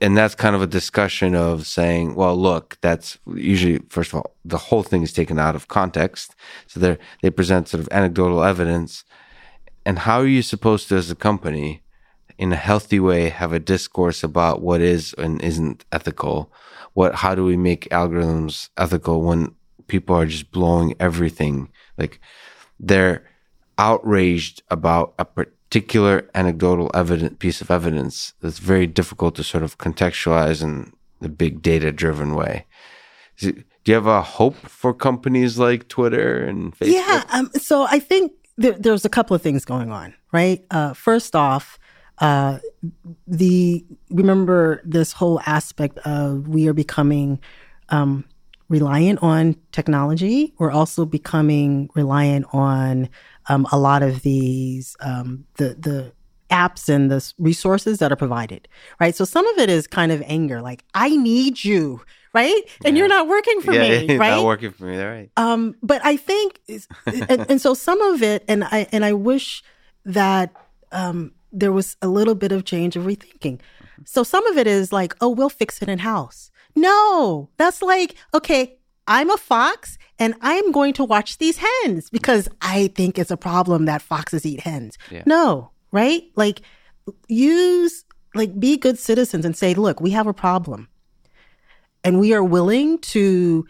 and that's kind of a discussion of saying, well, look, that's usually, first of all, the whole thing is taken out of context. So they they present sort of anecdotal evidence. And how are you supposed to, as a company, in a healthy way, have a discourse about what is and isn't ethical? What, how do we make algorithms ethical when people are just blowing everything? Like they're outraged about a particular anecdotal evident piece of evidence that's very difficult to sort of contextualize in the big data driven way. Do you have a hope for companies like Twitter and Facebook? Yeah. Um, so I think there, there's a couple of things going on, right? Uh, first off, uh, the remember this whole aspect of we are becoming um, reliant on technology. We're also becoming reliant on um, a lot of these um, the the apps and the resources that are provided, right? So some of it is kind of anger, like I need you, right? And yeah. you're not working for yeah, me, right? Not working for me, right? Um, but I think, and, and, so some of it, and I and I wish that um, there was a little bit of change of rethinking. So some of it is like, oh, we'll fix it in house. No, that's like, okay, I'm a fox and I'm going to watch these hens because I think it's a problem that foxes eat hens. Yeah. No, right? Like use like be good citizens and say, look, we have a problem. And we are willing to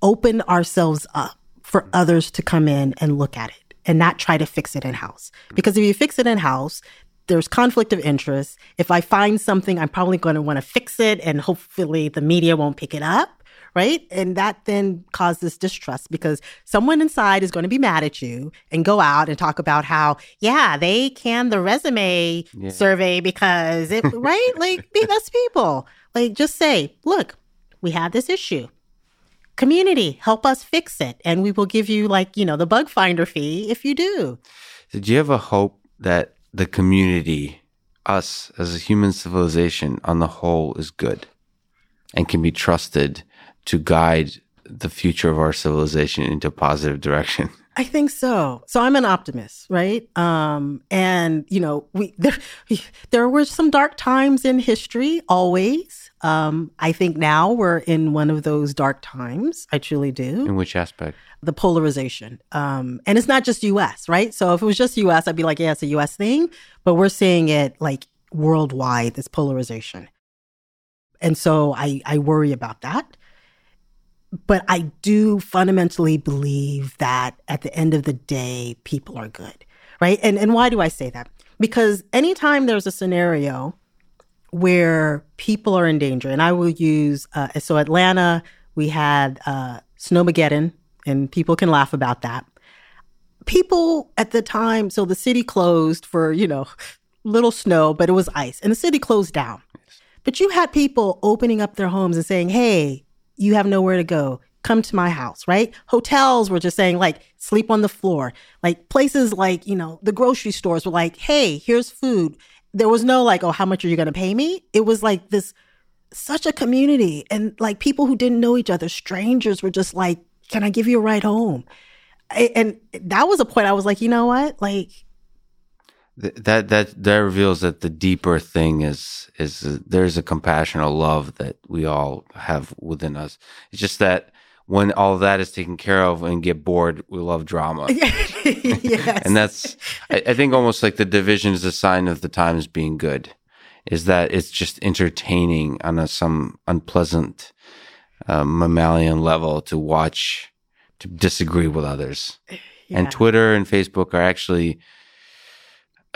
open ourselves up for mm-hmm. others to come in and look at it and not try to fix it in house. Because if you fix it in house, there's conflict of interest. If I find something, I'm probably going to want to fix it and hopefully the media won't pick it up right? And that then causes distrust because someone inside is going to be mad at you and go out and talk about how, yeah, they canned the resume yeah. survey because it, right? Like, be that's people. Like, just say, look, we have this issue. Community, help us fix it. And we will give you, like, you know, the bug finder fee if you do. Did you ever hope that the community, us as a human civilization on the whole, is good and can be trusted to guide the future of our civilization into a positive direction? I think so. So I'm an optimist, right? Um, and you know, we there there were some dark times in history, always. Um, I think now we're in one of those dark times. I truly do. In which aspect? The polarization, um, and it's not just U.S. right? So if it was just U.S., I'd be like, yeah, it's a U.S. thing. But we're seeing it like worldwide. This polarization, and so I I worry about that but I do fundamentally believe that at the end of the day, people are good, right? And and why do I say that? Because anytime there's a scenario where people are in danger, and I will use uh, so Atlanta, we had uh, Snowmageddon, and people can laugh about that. People at the time, so the city closed for you know little snow, but it was ice, and the city closed down. But you had people opening up their homes and saying, "Hey, you have nowhere to go. Come to my house, right? Hotels were just saying, like, sleep on the floor. Like, places like, you know, the grocery stores were like, hey, here's food. There was no, like, oh, how much are you going to pay me? It was like this, such a community. And like people who didn't know each other, strangers were just like, can I give you a ride home? And that was a point I was like, you know what? Like, that that that reveals that the deeper thing is is uh, there's a compassion love that we all have within us. It's just that when all that is taken care of and get bored, we love drama. yes. and that's I, I, think almost like the division is a sign of the times being good. Is that it's just entertaining on a, some unpleasant uh, mammalian level to watch to disagree with others. Yeah. And Twitter and Facebook are actually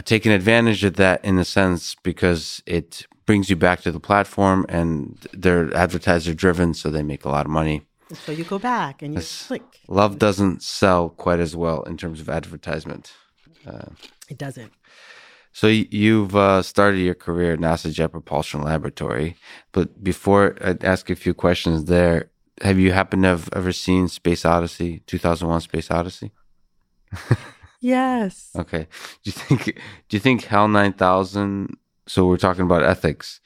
taking advantage of that in a sense because it brings you back to the platform and they're advertiser driven, so they make a lot of money. So you go back and you click. Love doesn't sell quite as well in terms of advertisement. Uh, it doesn't. So you've uh, started your career at NASA Jet Propulsion Laboratory, but before I ask a few questions there, have you happened to have ever seen Space Odyssey, 2001 Space Odyssey? Yes. Okay. Do you think do you think HAL 9000 so we're talking about ethics.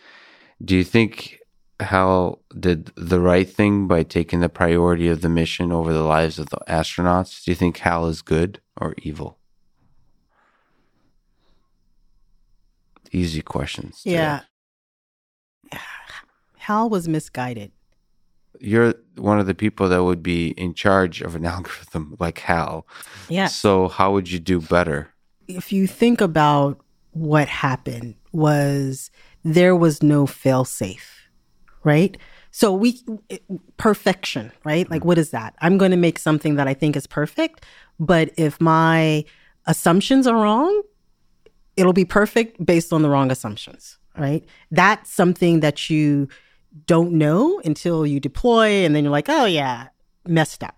Do you think HAL did the right thing by taking the priority of the mission over the lives of the astronauts? Do you think HAL is good or evil? Easy questions. Yeah. HAL was misguided you're one of the people that would be in charge of an algorithm like HAL. Yeah. So how would you do better? If you think about what happened was there was no fail safe, right? So we perfection, right? Like mm-hmm. what is that? I'm going to make something that I think is perfect, but if my assumptions are wrong, it'll be perfect based on the wrong assumptions, right? That's something that you don't know until you deploy and then you're like, oh yeah, messed up.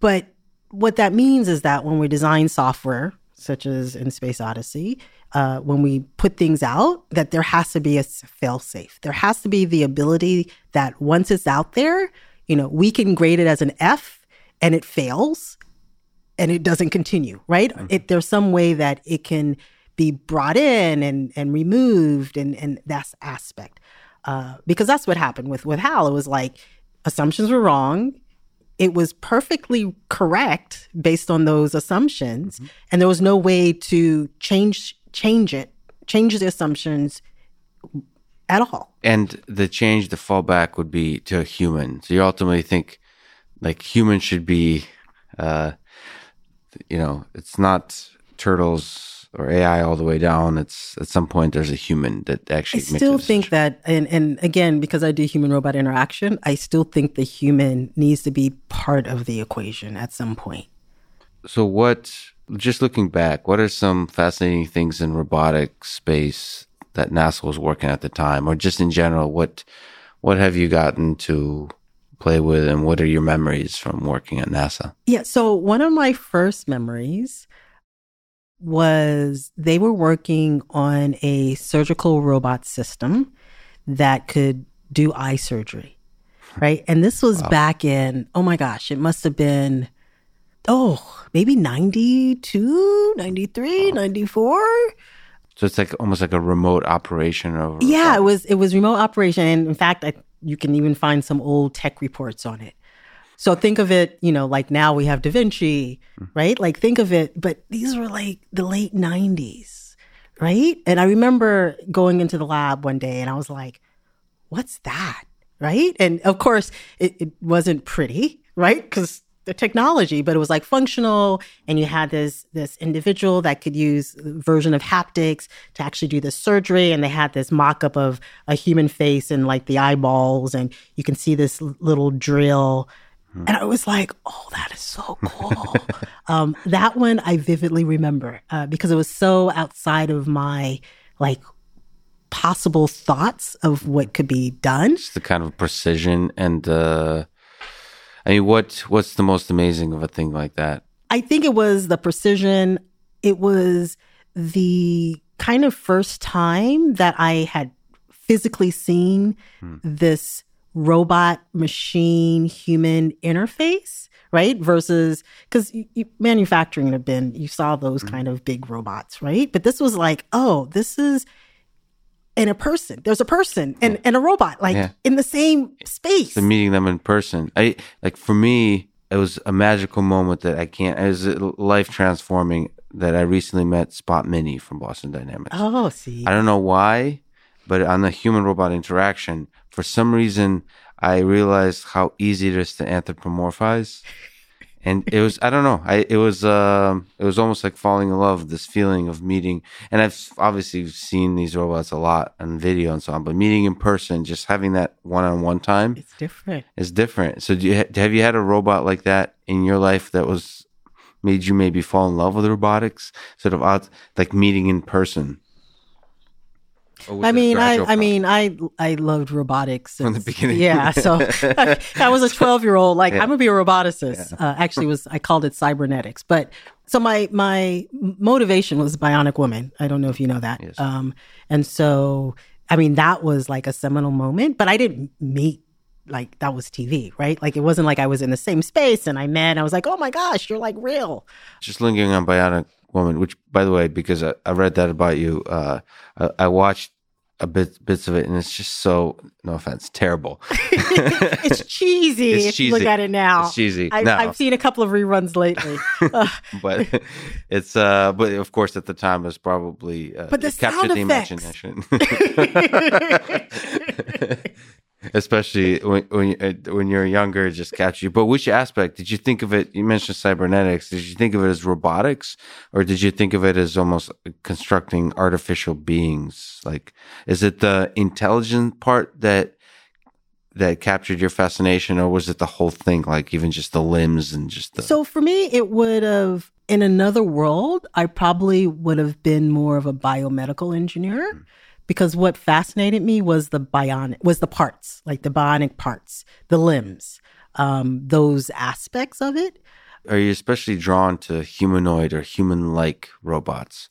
But what that means is that when we design software, such as in Space Odyssey, uh, when we put things out, that there has to be a fail safe. There has to be the ability that once it's out there, you know, we can grade it as an F and it fails and it doesn't continue, right? Mm-hmm. It, there's some way that it can be brought in and, and removed and, and that aspect. Uh, because that's what happened with, with HAL. It was like assumptions were wrong it was perfectly correct based on those assumptions mm-hmm. and there was no way to change change it change the assumptions at all and the change the fallback would be to a human so you ultimately think like humans should be uh you know it's not turtles or AI all the way down. It's at some point there's a human that actually. I still think that, and and again, because I do human robot interaction, I still think the human needs to be part of the equation at some point. So what? Just looking back, what are some fascinating things in robotic space that NASA was working at the time, or just in general? What what have you gotten to play with, and what are your memories from working at NASA? Yeah, so one of my first memories was they were working on a surgical robot system that could do eye surgery. Right. And this was wow. back in, oh my gosh, it must have been, oh, maybe 92, 93, wow. 94. So it's like almost like a remote operation of Yeah, it was it was remote operation. And in fact, I, you can even find some old tech reports on it. So think of it, you know, like now we have Da Vinci, mm. right? Like think of it, but these were like the late 90s, right? And I remember going into the lab one day and I was like, what's that? Right. And of course, it, it wasn't pretty, right? Because the technology, but it was like functional. And you had this this individual that could use version of haptics to actually do the surgery. And they had this mock up of a human face and like the eyeballs, and you can see this little drill Hmm. And I was like, oh, that is so cool. um, that one I vividly remember uh, because it was so outside of my like possible thoughts of what could be done. Just the kind of precision and uh, I mean, what what's the most amazing of a thing like that? I think it was the precision. It was the kind of first time that I had physically seen hmm. this robot machine human interface right versus because manufacturing had been you saw those mm-hmm. kind of big robots right but this was like oh this is in a person there's a person and, yeah. and a robot like yeah. in the same space so meeting them in person i like for me it was a magical moment that i can't it was life transforming that i recently met spot mini from boston dynamics oh see i don't know why but on the human robot interaction for some reason, I realized how easy it is to anthropomorphize. And it was, I don't know, I, it was, um, it was almost like falling in love, this feeling of meeting. And I've obviously seen these robots a lot on video and so on, but meeting in person, just having that one on one time. It's different. It's different. So do you, have you had a robot like that in your life that was, made you maybe fall in love with robotics? Sort of out, like meeting in person? I mean, I, I mean, I, I loved robotics since, from the beginning. Yeah, so I, was a twelve year old. Like, yeah. I'm gonna be a roboticist. Yeah. Uh, actually, was I called it cybernetics, but so my my motivation was Bionic Woman. I don't know if you know that. Yes. Um, and so I mean, that was like a seminal moment. But I didn't meet like that was TV, right? Like it wasn't like I was in the same space and I met. And I was like, oh my gosh, you're like real. Just lingering on Bionic woman, which by the way, because I, I read that about you, uh, I, I, watched a bit bits of it, and it's just so no offense, terrible. it's cheesy. It's cheesy. look at it now. It's cheesy. I, have seen a couple of reruns lately, but it's uh, but of course at the time it was probably uh, but the captured the imagination especially when when, uh, when you're younger, it just catch you. But which aspect did you think of it? You mentioned cybernetics. Did you think of it as robotics, or did you think of it as almost constructing artificial beings? Like, is it the intelligent part that that captured your fascination, or was it the whole thing? Like, even just the limbs and just the. So for me, it would have. In another world, I probably would have been more of a biomedical engineer. Mm because what fascinated me was the bionic was the parts, like the bionic parts, the limbs, um, those aspects of it. Are you especially drawn to humanoid or human like robots?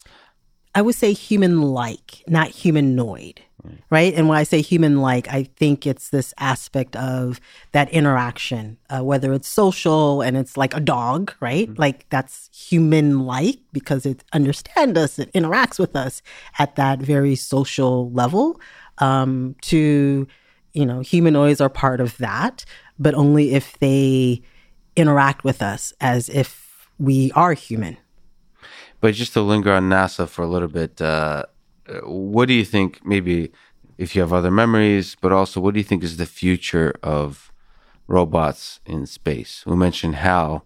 I would say human like, not humanoid right? And when I say human like, I think it's this aspect of that interaction, uh, whether it's social and it's like a dog, right? Mm-hmm. Like that's human like because it understands us, it interacts with us at that very social level. Um, to, you know, humanoids are part of that, but only if they interact with us as if we are human. But just to linger on NASA for a little bit, uh, what do you think, maybe if you have other memories, but also what do you think is the future of robots in space? We mentioned HAL,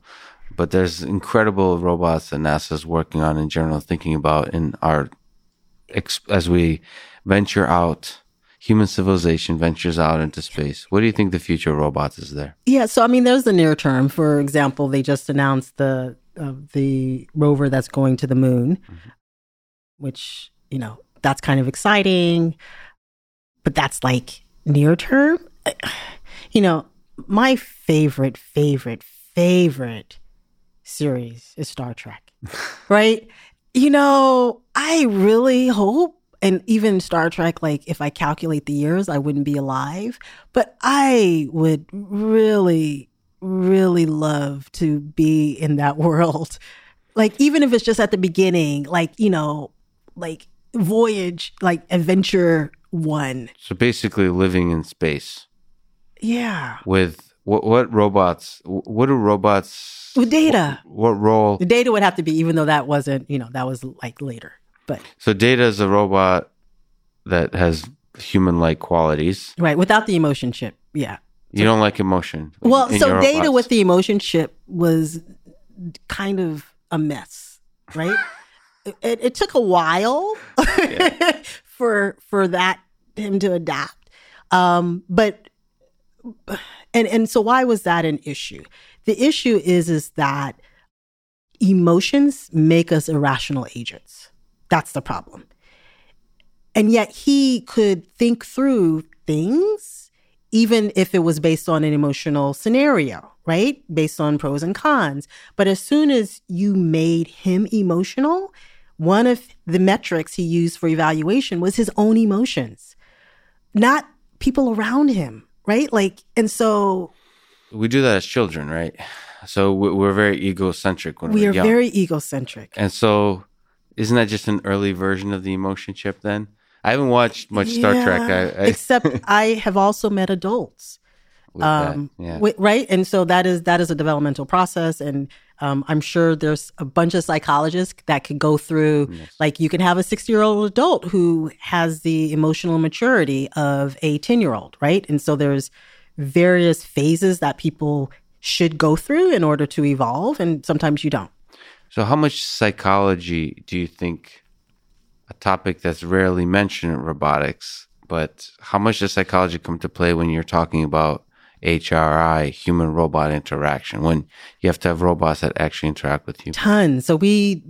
but there's incredible robots that NASA's working on in general, thinking about in our, as we venture out human civilization ventures out into space. What do you think the future of robots is there? Yeah, so I mean, there's the near term. For example, they just announced the uh, the rover that's going to the moon, mm-hmm. which you know that's kind of exciting, but that's like near term. You know, my favorite, favorite, favorite series is Star Trek, right? You know, I really hope, and even Star Trek, like if I calculate the years, I wouldn't be alive, but I would really, really love to be in that world. Like, even if it's just at the beginning, like, you know, like voyage, like adventure one. So basically, living in space. Yeah. With what? What robots? What do robots? With data. What, what role? The data would have to be, even though that wasn't, you know, that was like later. But so data is a robot that has human-like qualities, right? Without the emotion chip. Yeah. You don't like emotion. Well, so data robots. with the emotion chip was kind of a mess, right? it, it took a while for for that him to adapt. Um, but and and so why was that an issue? The issue is is that emotions make us irrational agents. That's the problem. And yet he could think through things even if it was based on an emotional scenario, right? Based on pros and cons. But as soon as you made him emotional, one of the metrics he used for evaluation was his own emotions, not people around him, right? Like, and so we do that as children, right? So we're very egocentric when we we're are young. very egocentric. And so, isn't that just an early version of the emotion chip? Then I haven't watched much yeah, Star Trek. I, I except I have also met adults um, yeah. right and so that is that is a developmental process and um, i'm sure there's a bunch of psychologists that could go through yes. like you can have a 60 year old adult who has the emotional maturity of a 10 year old right and so there's various phases that people should go through in order to evolve and sometimes you don't so how much psychology do you think topic that's rarely mentioned in robotics but how much does psychology come to play when you're talking about HRI, human robot interaction, when you have to have robots that actually interact with you? Tons. So we,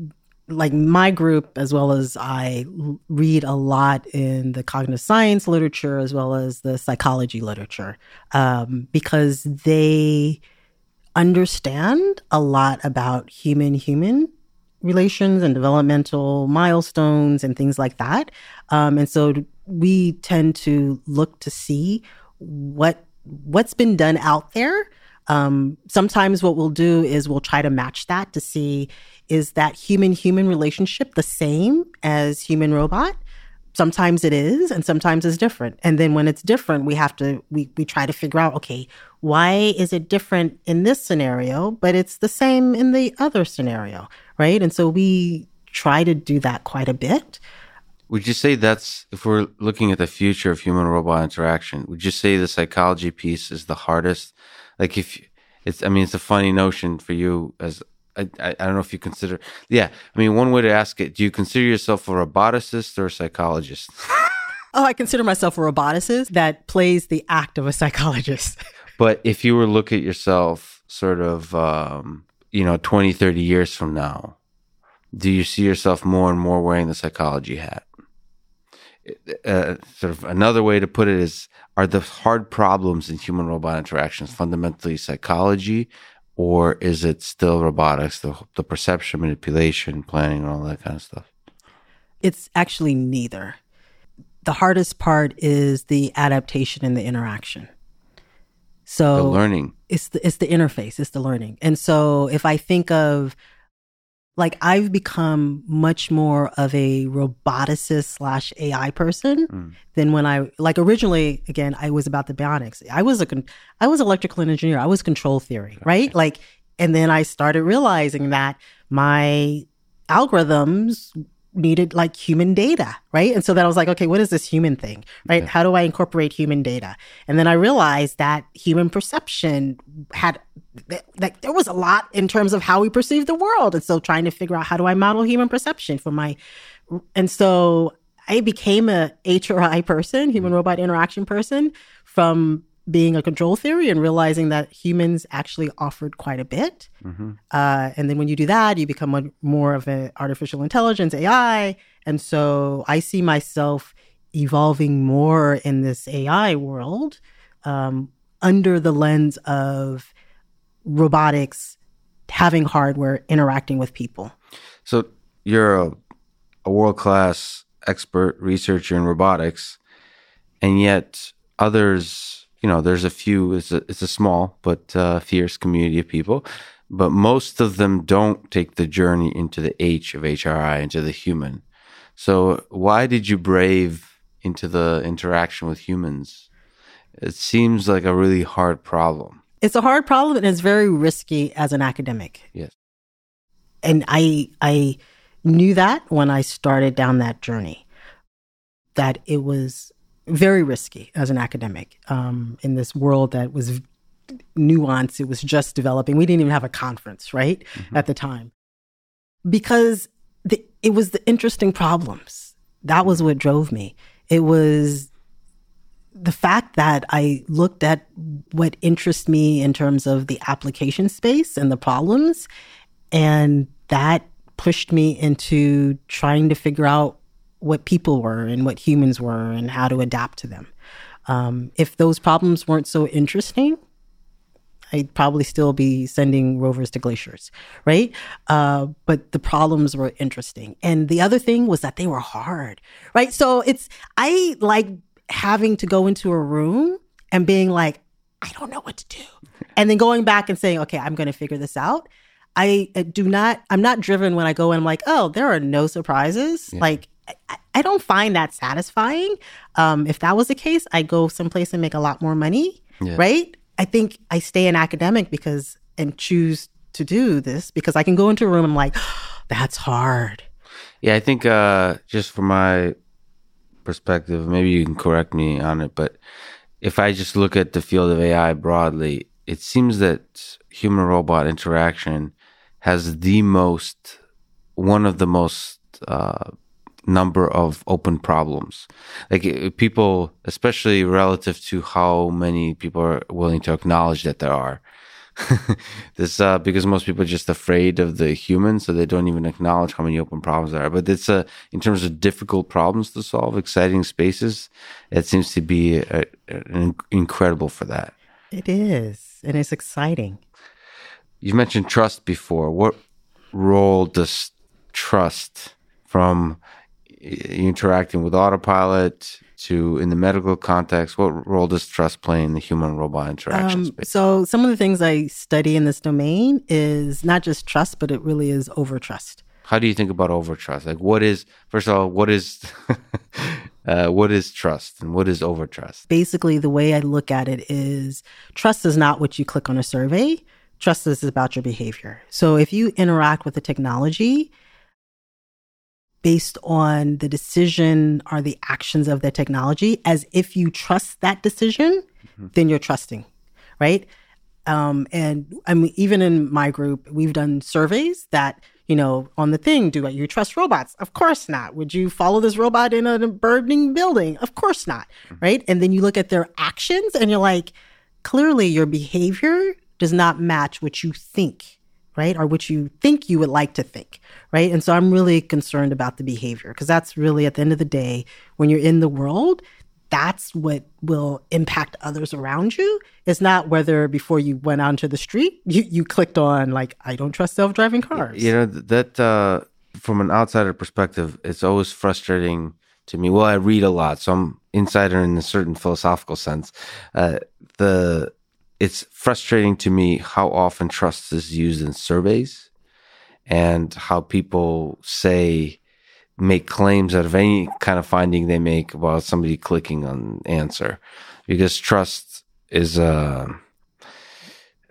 like my group, as well as I, read a lot in the cognitive science literature as well as the psychology literature um, because they understand a lot about human human relations and developmental milestones and things like that. Um, and so we tend to look to see what what's been done out there. Um, sometimes what we'll do is we'll try to match that to see is that human human relationship the same as human robot? Sometimes it is, and sometimes it's different. And then when it's different, we have to we we try to figure out okay, why is it different in this scenario, but it's the same in the other scenario, right? And so we try to do that quite a bit. Would you say that's, if we're looking at the future of human robot interaction, would you say the psychology piece is the hardest? Like, if it's, I mean, it's a funny notion for you as, I, I, don't know if you consider, yeah. I mean, one way to ask it, do you consider yourself a roboticist or a psychologist? oh, I consider myself a roboticist that plays the act of a psychologist. but if you were look at yourself sort of, um, you know, 20, 30 years from now, do you see yourself more and more wearing the psychology hat? uh, sort of another way to put it is are the hard problems in human robot interactions fundamentally psychology or is it still robotics the, the perception manipulation planning and all that kind of stuff? It's actually neither. The hardest part is the adaptation and the interaction so the learning it's the it's the interface it's the learning and so if i think of like I've become much more of a roboticist slash AI person mm. than when I like originally. Again, I was about the bionics. I was a con- I was electrical engineer. I was control theory, right? Like, and then I started realizing that my algorithms needed like human data, right? And so then I was like, okay, what is this human thing, right? How do I incorporate human data? And then I realized that human perception had that there was a lot in terms of how we perceive the world. And so trying to figure out how do I model human perception for my and so I became a HRI person, human mm-hmm. robot interaction person from being a control theory and realizing that humans actually offered quite a bit. Mm-hmm. Uh, and then when you do that, you become a, more of an artificial intelligence, AI. And so I see myself evolving more in this AI world um, under the lens of robotics having hardware interacting with people. So you're a, a world class expert researcher in robotics, and yet others you know, there's a few. It's a it's a small but uh, fierce community of people, but most of them don't take the journey into the H of HRI, into the human. So why did you brave into the interaction with humans? It seems like a really hard problem. It's a hard problem and it's very risky as an academic. Yes. And I I knew that when I started down that journey that it was very risky as an academic um, in this world that was nuanced. It was just developing. We didn't even have a conference, right, mm-hmm. at the time, because the, it was the interesting problems. That was what drove me. It was the fact that I looked at what interests me in terms of the application space and the problems, and that pushed me into trying to figure out what people were and what humans were and how to adapt to them. Um, if those problems weren't so interesting, I'd probably still be sending rovers to glaciers, right? Uh, but the problems were interesting. And the other thing was that they were hard, right? So it's, I like having to go into a room and being like, I don't know what to do. And then going back and saying, okay, I'm going to figure this out. I do not, I'm not driven when I go in, I'm like, oh, there are no surprises. Yeah. Like, I, I don't find that satisfying. Um, if that was the case, I'd go someplace and make a lot more money, yeah. right? I think I stay an academic because and choose to do this because I can go into a room and I'm like, oh, that's hard. Yeah, I think uh, just from my perspective, maybe you can correct me on it, but if I just look at the field of AI broadly, it seems that human robot interaction has the most, one of the most uh, number of open problems. Like uh, people, especially relative to how many people are willing to acknowledge that there are. this uh, because most people are just afraid of the human, so they don't even acknowledge how many open problems there are. But it's uh, in terms of difficult problems to solve, exciting spaces. It seems to be a, a, incredible for that. It is, and it's exciting. You've mentioned trust before. What role does trust from interacting with autopilot to in the medical context what role does trust play in the human robot interaction um, so some of the things i study in this domain is not just trust but it really is over trust how do you think about over trust like what is first of all what is uh, what is trust and what is over trust basically the way i look at it is trust is not what you click on a survey. Trust is about your behavior. So if you interact with the technology based on the decision or the actions of the technology as if you trust that decision, mm-hmm. then you're trusting, right? Um, and I mean, even in my group, we've done surveys that, you know, on the thing, do you trust robots? Of course not. Would you follow this robot in a burning building? Of course not, mm-hmm. right? And then you look at their actions and you're like, clearly your behavior does not match what you think right? Or what you think you would like to think, right? And so I'm really concerned about the behavior because that's really at the end of the day, when you're in the world, that's what will impact others around you. It's not whether before you went onto the street, you, you clicked on like, I don't trust self driving cars. You know, that uh, from an outsider perspective, it's always frustrating to me. Well, I read a lot, so I'm insider in a certain philosophical sense. Uh, the it's frustrating to me how often trust is used in surveys and how people say make claims out of any kind of finding they make about somebody clicking on answer. Because trust is uh,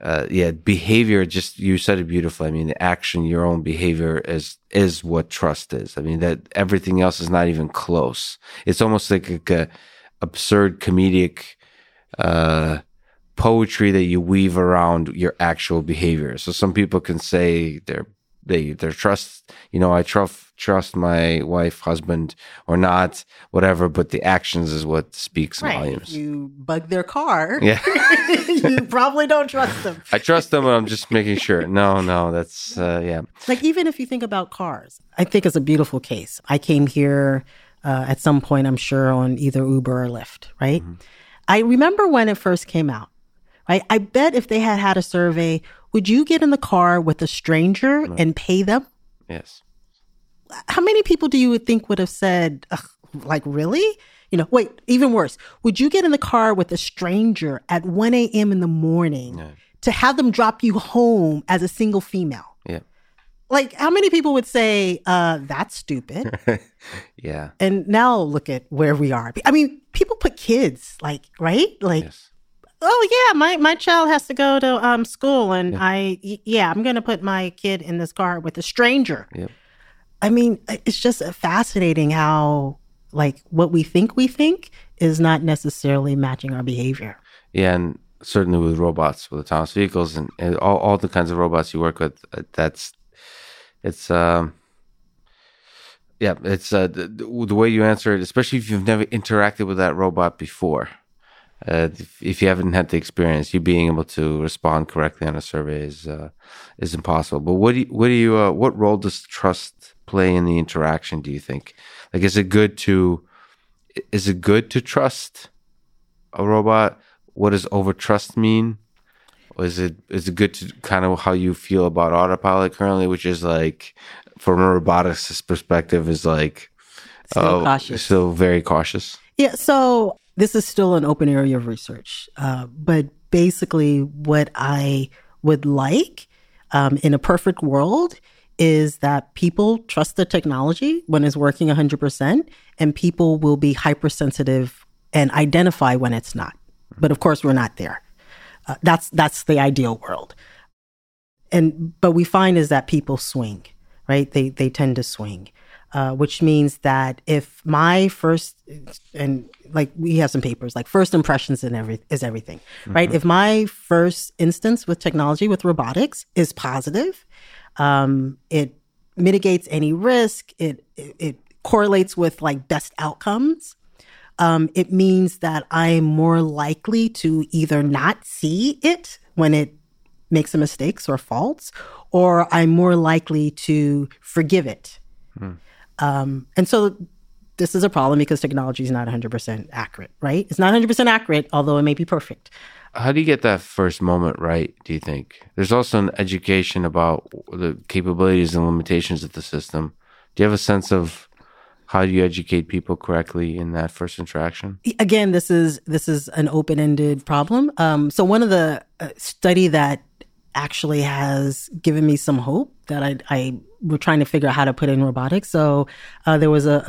uh yeah behavior just you said it beautifully. I mean the action your own behavior is is what trust is. I mean that everything else is not even close. It's almost like a, a absurd comedic uh poetry that you weave around your actual behavior. So some people can say they're they their trust, you know, I trust trust my wife, husband, or not, whatever. But the actions is what speaks right. volumes. You bug their car, yeah, you probably don't trust them. I trust them, but I'm just making sure. No, no, that's uh, yeah. Like even if you think about cars, I think it's a beautiful case. I came here uh, at some point, I'm sure, on either Uber or Lyft, right? Mm-hmm. I remember when it first came out right? I bet if they had had a survey, would you get in the car with a stranger no. and pay them? Yes. How many people do you think would have said, like, really? You know, wait, even worse. Would you get in the car with a stranger at 1 a.m. in the morning to have them drop you home as a single female? Yeah. Like, how many people would say, uh, that's stupid? yeah. And now look at where we are. I mean, people put kids, like, right? Like, yes oh yeah, my my child has to go to um school, and yeah. I yeah, I'm gonna put my kid in this car with a stranger. Yep. I mean, it's just fascinating how like what we think we think is not necessarily matching our behavior. Yeah, and certainly with robots, with autonomous vehicles, and, and all all the kinds of robots you work with, uh, that's it's um. Yeah, it's uh, the, the way you answer it, especially if you've never interacted with that robot before uh, if, if, you haven't had the experience, you being able to respond correctly on a survey is uh, is impossible. But what do you, what do you uh, what role does trust play in the interaction? Do you think? Like, is it good to is it good to trust a robot? What does over trust mean? Or is it is it good to kind of how you feel about autopilot currently, which is like from a robotics perspective is like still uh, cautious, still very cautious. Yeah. So this is still an open area of research, uh, but basically, what I would like um, in a perfect world is that people trust the technology when it's working 100%, and people will be hypersensitive and identify when it's not. But of course, we're not there. Uh, that's that's the ideal world. And but we find is that people swing, right? They they tend to swing uh, which means that if my first and like we have some papers like first impressions and every is everything, mm-hmm. right? If my first instance with technology with robotics is positive, um, it mitigates any risk. It, it, it correlates with like best outcomes. Um, it means that I'm more likely to either not see it when it makes a mistakes or faults, or I'm more likely to forgive it. Mm. Um, and so this is a problem because technology is not 100% accurate, right? It's not 100% accurate, although it may be perfect. How do you get that first moment right, do you think? There's also an education about the capabilities and limitations of the system. Do you have a sense of how do you educate people correctly in that first interaction? Again, this is this is an open-ended problem. Um, so one of the uh, study that actually has given me some hope that I, I were trying to figure out how to put in robotics. So uh, there was a,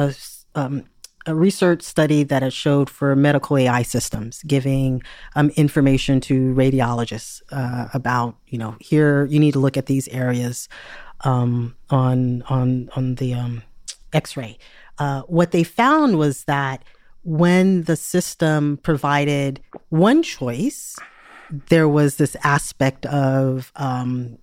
a, um, a, research study that had showed for medical AI systems giving um, information to radiologists uh, about you know here you need to look at these areas um, on on on the um, X-ray. Uh, what they found was that when the system provided one choice there was this aspect of um,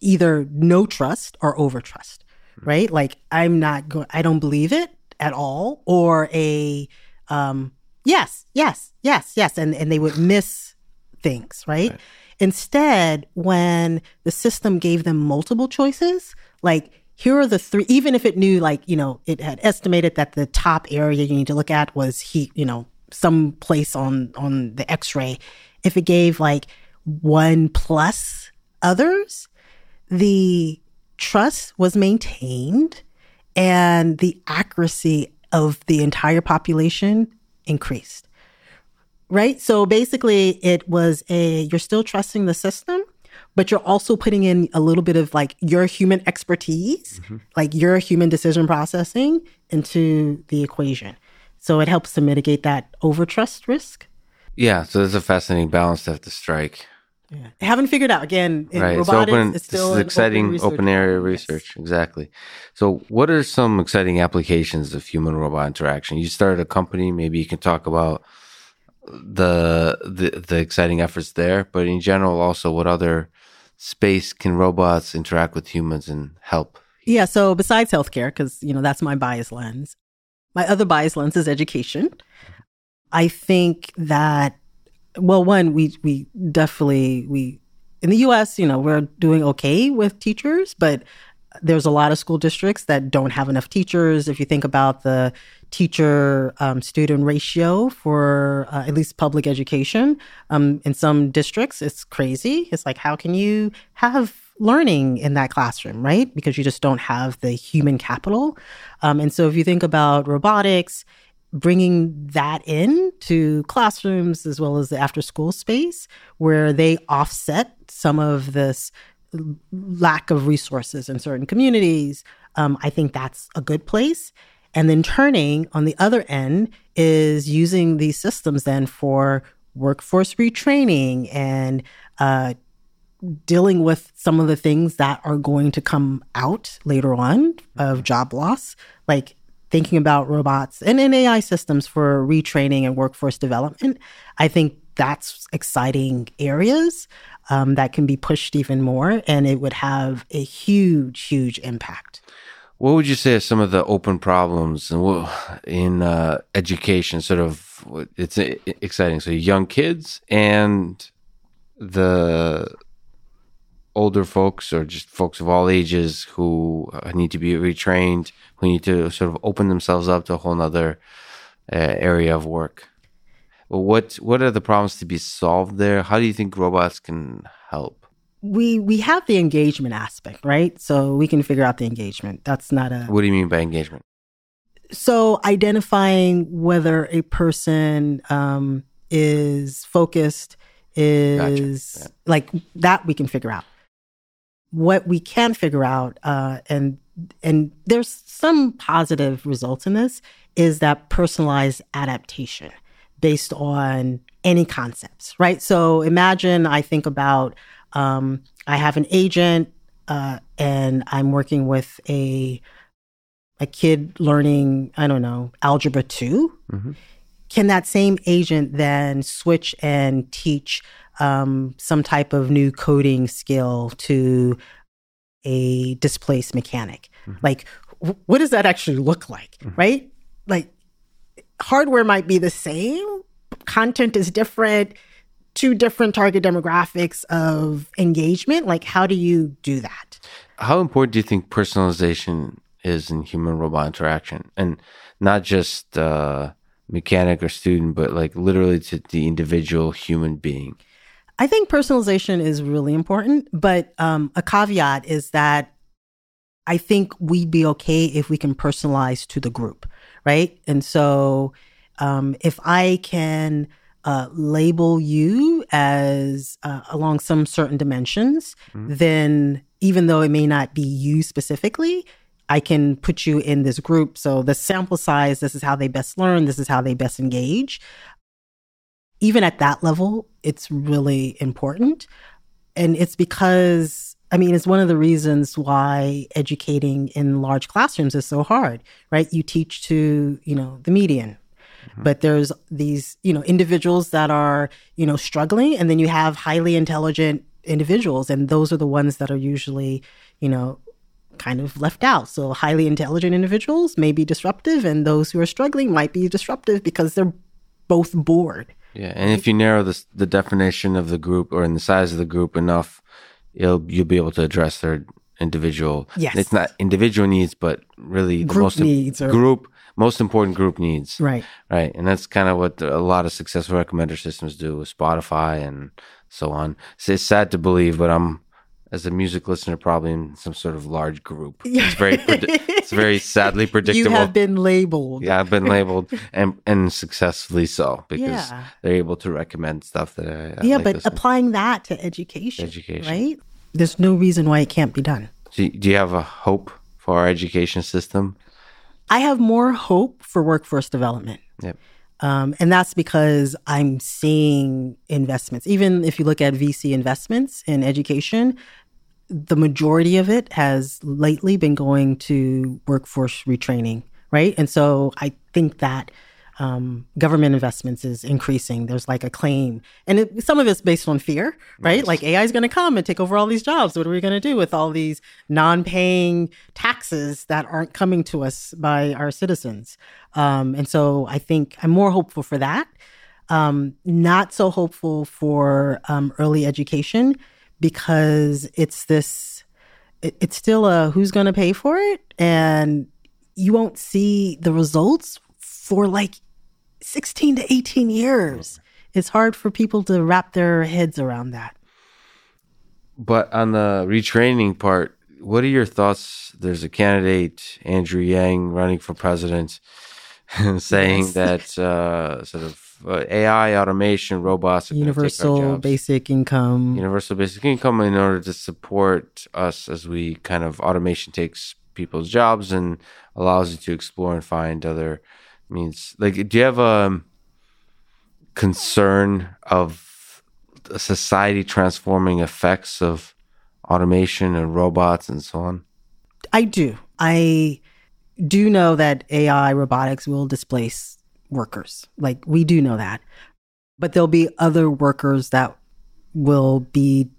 either no trust or over trust, right? Like I'm not going, I don't believe it at all, or a um, yes, yes, yes, yes, and and they would miss things, right? right? Instead, when the system gave them multiple choices, like here are the three, even if it knew, like, you know, it had estimated that the top area you need to look at was heat, you know, some place on on the x-ray if it gave like one plus others the trust was maintained and the accuracy of the entire population increased right so basically it was a you're still trusting the system but you're also putting in a little bit of like your human expertise mm-hmm. like your human decision processing into the equation so it helps to mitigate that overtrust risk. Yeah, so there's a fascinating balance to have to strike. Yeah. I haven't figured out again. right, robotics, it's, open, it's still it's exciting open, open, area research. Yes. Exactly. So, what are some exciting applications of human robot interaction? You started a company. Maybe you can talk about the the the exciting efforts there, but in general, also what other space can robots interact with humans and help? Yeah. So, besides healthcare, because you know that's my bias lens, my other bias lens is education. I think that well, one, we we definitely we in the US, you know, we're doing okay with teachers, but there's a lot of school districts that don't have enough teachers. If you think about the teacher um, student ratio for uh, at least public education, um, in some districts, it's crazy. It's like, how can you have learning in that classroom, right? Because you just don't have the human capital. Um, and so if you think about robotics, bringing that in to classrooms as well as the after school space where they offset some of this lack of resources in certain communities, um, I think that's a good place. And then turning on the other end is using these systems then for workforce retraining and uh, dealing with some of the things that are going to come out later on of job loss, like thinking about robots and, and AI systems for retraining and workforce development. I think that's exciting areas um, that can be pushed even more, and it would have a huge, huge impact. What would you say are some of the open problems in uh, education? Sort of, it's exciting. So, young kids and the older folks or just folks of all ages who uh, need to be retrained, who need to sort of open themselves up to a whole other uh, area of work. What what are the problems to be solved there? How do you think robots can help? We we have the engagement aspect, right? So we can figure out the engagement. That's not a What do you mean by engagement? So identifying whether a person um, is focused is gotcha. yeah. like that we can figure out what we can figure out, uh, and and there's some positive results in this, is that personalized adaptation based on any concepts, right? So imagine I think about um, I have an agent uh, and I'm working with a a kid learning I don't know algebra 2 mm-hmm. Can that same agent then switch and teach um, some type of new coding skill to a displaced mechanic. Mm-hmm. Like, w- what does that actually look like? Mm-hmm. Right? Like, hardware might be the same, content is different, two different target demographics of engagement. Like, how do you do that? How important do you think personalization is in human robot interaction? And not just uh, mechanic or student, but like literally to the individual human being? I think personalization is really important, but um, a caveat is that I think we'd be okay if we can personalize to the group, right? And so um, if I can uh, label you as uh, along some certain dimensions, mm-hmm. then even though it may not be you specifically, I can put you in this group. So the sample size, this is how they best learn, this is how they best engage even at that level, it's really important. And it's because, I mean, it's one of the reasons why educating in large classrooms is so hard, right? You teach to, you know, the median, mm-hmm. but there's these, you know, individuals that are, you know, struggling. And then you have highly intelligent individuals. And those are the ones that are usually, you know, kind of left out. So highly intelligent individuals may be disruptive, and those who are struggling might be disruptive because they're both bored Yeah, and if you narrow the the definition of the group or in the size of the group enough, you'll you'll be able to address their individual. Yes. it's not individual needs, but really the Group most im- needs or- group most important group needs. Right. Right, and that's kind of what a lot of successful recommender systems do with Spotify and so on. So it's sad to believe, but I'm as a music listener probably in some sort of large group. It's very predi- it's very sadly predictable. You have been labeled. yeah, I've been labeled and and successfully so because Yeah. they're able to recommend stuff that I, I Yeah, like but listening. applying that to education, Education. right? There's no reason why it can't be done. Do you, do you have a hope for our education system? I have more hope for workforce development. Yep. Um, and that's because I'm seeing investments. Even if you look at VC investments in education, the majority of it has lately been going to workforce retraining, right? And so I think that um, government investments is increasing. There's like a claim, and it, some of it's based on fear, right? Like AI is going to come and take over all these jobs. What are we going to do with all these non-paying taxes that aren't coming to us by our citizens? Um, and so I think I'm more hopeful for that. Um, not so hopeful for um, early education because it's this. It, it's still a who's going to pay for it, and you won't see the results for like 16 to 18 years. It's hard for people to wrap their heads around that. But on the retraining part, what are your thoughts? There's a candidate, Andrew Yang, running for president, saying Yes. that uh, sort of uh, AI, automation, robots, are gonna take our Universal basic income. universal basic income in order to support us as we kind of automation takes people's jobs and allows you to explore and find other means. Like, do you have a concern of society transforming effects of automation and robots and so on? I do. I do know that AI robotics will displace workers. Like we do know that. But there'll be other workers that will be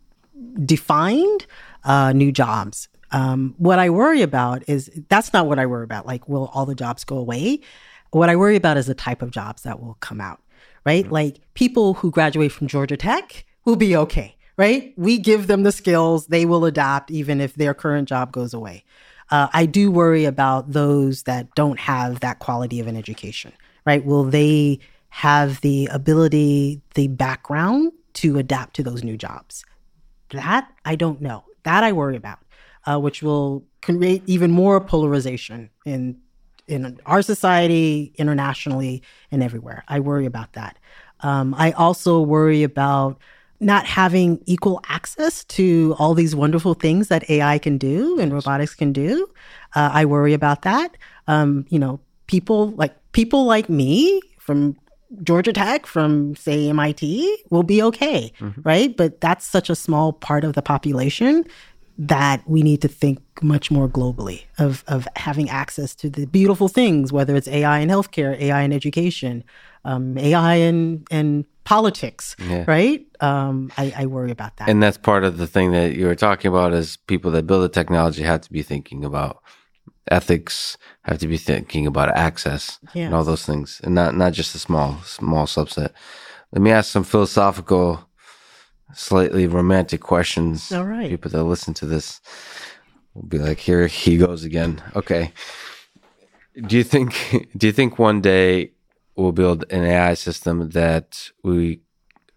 defined uh, new jobs. Um, what I worry about is that's not what I worry about. Like, will all the jobs go away? What I worry about is the type of jobs that will come out, right? Like people who graduate from Georgia Tech will be okay, right? We give them the skills, they will adapt even if their current job goes away. Uh, I do worry about those that don't have that quality of an education, right? Will they have the ability, the background to adapt to those new jobs? That I don't know. That I worry about, uh, which will create even more polarization in in our society, internationally, and everywhere. I worry about that. Um, I also worry about not having equal access to all these wonderful things that AI can do and robotics can do. Uh, I worry about that. Um, you know, people like people like me from Georgia Tech, from say MIT, will be okay, right? But that's such a small part of the population that we need to think much more globally of of having access to the beautiful things, whether it's AI in healthcare, AI in education, um, AI in in politics, Yeah. right? Um, I, I worry about that. And that's part of the thing that you were talking about is people that build the technology have to be thinking about ethics, have to be thinking about access and all those things, and not not just a small small subset. Let me ask some philosophical, slightly romantic questions. All right. people that listen to this will be like, "Here he goes again." Okay. Do you think? Do you think one day we'll build an AI system that we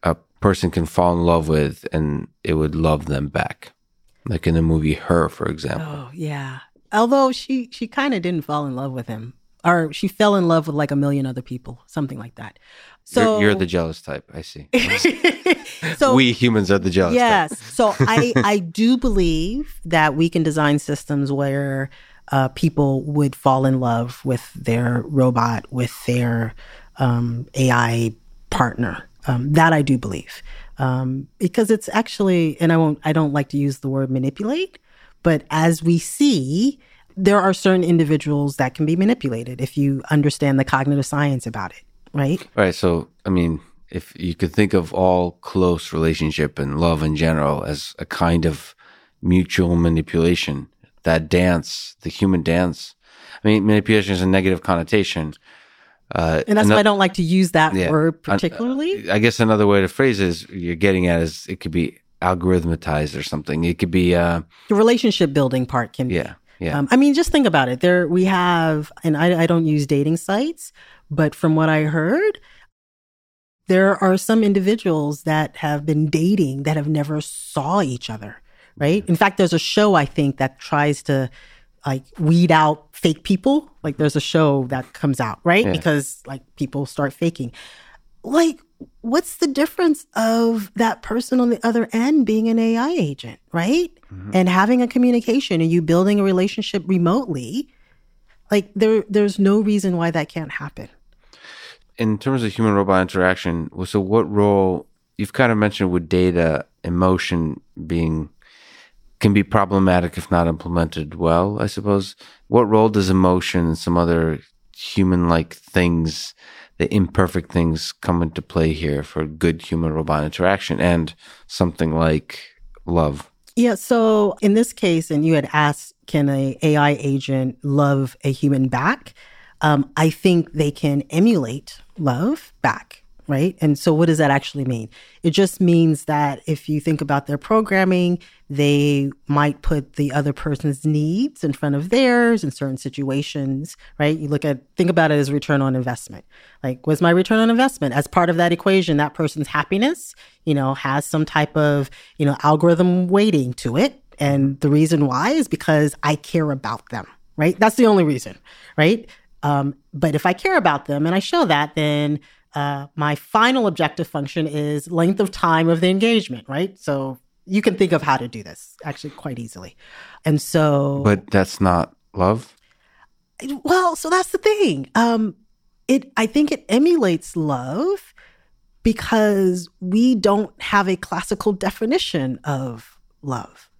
a person can fall in love with and it would love them back, like in the movie Her, for example? Oh yeah. Although she she kind of didn't fall in love with him, or she fell in love with like a million other people, something like that. So you're, you're the jealous type. I see. so we humans are the jealous type. yes. So I I do believe that we can design systems where uh, people would fall in love with their robot, with their um, AI partner. Um, that I do believe, um, because it's actually, and I won't, I don't like to use the word manipulate, but as we see, there are certain individuals that can be manipulated if you understand the cognitive science about it, right? Right. So, I mean, if you could think of all close relationship and love in general as a kind of mutual manipulation, that dance, the human dance. I mean, manipulation is a negative connotation, Uh, and that's why I don't like to use that yeah, word particularly. I, I, guess another way to phrase it is you're getting at is it could be algorithmatized or something. It could be uh, the relationship building part can yeah, be. Yeah. Um, I mean, just think about it. There we have, and I, I don't use dating sites, but from what I heard, there are some individuals that have been dating that have never saw each other. Right. In fact, there's a show I think that tries to like weed out fake people. Like there's a show that comes out, right? Yeah. Because like people start faking. Like, what's the difference of that person on the other end being an AI agent, right? Mm-hmm. And having a communication and you building a relationship remotely? Like there there's no reason why that can't happen. In terms of human robot interaction, so what role you've kind of mentioned with data, emotion being can be problematic if not implemented well, I suppose. What role does emotion and some other human like things, the imperfect things, come into play here for good human robot interaction and something like love? Yeah. So in this case, and you had asked, can a AI agent love a human back? Um, I think they can emulate love back right? And so, what does that actually mean? It just means that if you think about their programming, they might put the other person's needs in front of theirs in certain situations, right? You look at, think about it as return on investment. Like, what's my return on investment? As part of that equation, that person's happiness, you know, has some type of, you know, algorithm weighting to it. And the reason why is because I care about them, right? That's the only reason, right? Um, but if I care about them and I show that, then uh, my final objective function is length of time of the engagement, right? So you can think of how to do this actually quite easily. And so. But that's not love? Well, so that's the thing. Um, it, I think it emulates love because we don't have a classical definition of love.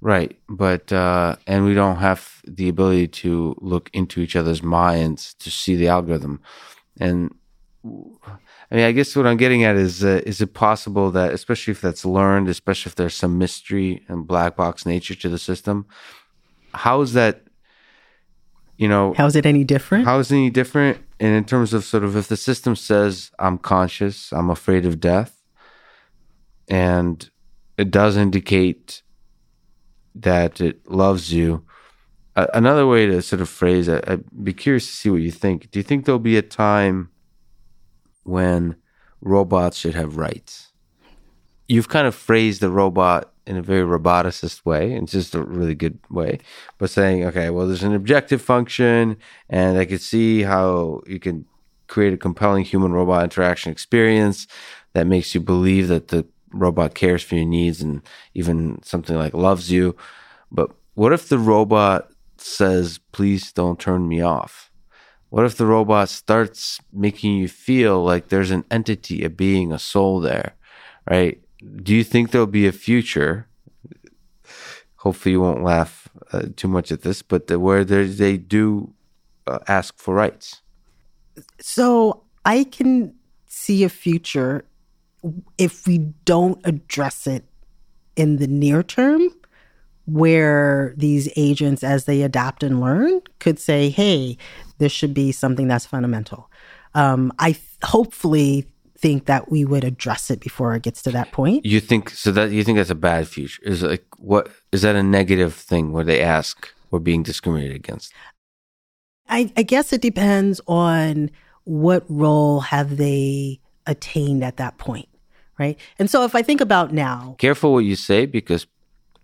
Right. But, uh, and we don't have the ability to look into each other's minds to see the algorithm. And I mean, I guess what I'm getting at is, uh, is it possible that, especially if that's learned, especially if there's some mystery and black box nature to the system, how is that, you know, how is it any different? How is it any different? And in terms of sort of if the system says, I'm conscious, I'm afraid of death, and it does indicate that it loves you. Uh, another way to sort of phrase it, I'd be curious to see what you think. Do you think there'll be a time when robots should have rights. You've kind of phrased the robot in a very roboticist way, and just a really good way, but saying, okay, well, there's an objective function, and I could see how you can create a compelling human robot interaction experience that makes you believe that the robot cares for your needs and even something like loves you. But what if the robot says, please don't turn me off? What if the robot starts making you feel like there's an entity, a being, a soul there, right? Do you think there'll be a future? Hopefully, you won't laugh uh, too much at this, but the, where they do uh, ask for rights. So I can see a future if we don't address it in the near term where these agents, as they adapt and learn, could say, hey, this should be something that's fundamental. Um, I th- hopefully think that we would address it before it gets to that point. You think so that you think that's a bad future? Is like what is that a negative thing where they ask we're being discriminated against? I, I guess it depends on what role have they attained at that point, right? And so if I think about now, careful what you say because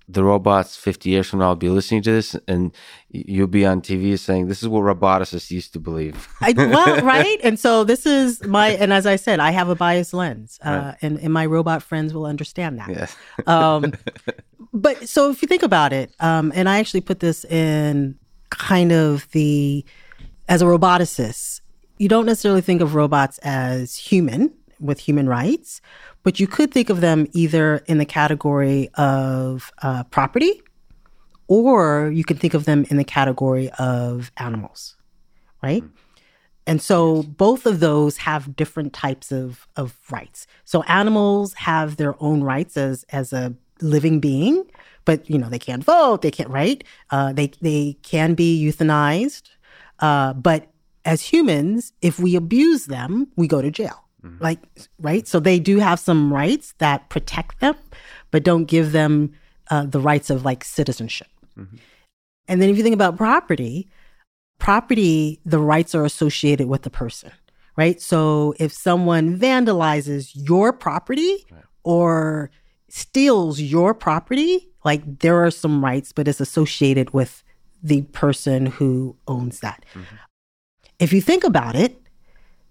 the robots 50 years from now will be listening to this and you'll be on TV saying this is what roboticists used to believe. I, well, right. And so this is my, and as I said, I have a biased lens uh, right. and, and my robot friends will understand that. Yes. um, but so if you think about it, um, and I actually put this in kind of the, as a roboticist, you don't necessarily think of robots as human with human rights, but you could think of them either in the category of uh, property or you can think of them in the category of animals, right? Mm-hmm. And so both of those have different types of, of rights. So animals have their own rights as as a living being, but you know they can't vote, they can't right, uh, they they can be euthanized, uh, but as humans, if we abuse them, we go to jail. Mm-hmm. Like, right? So they do have some rights that protect them, but don't give them uh, the rights of like citizenship. Mm-hmm. And then if you think about property, property, the rights are associated with the person, right? So if someone vandalizes your property right. or steals your property, like there are some rights, but it's associated with the person who owns that. Mm-hmm. If you think about it,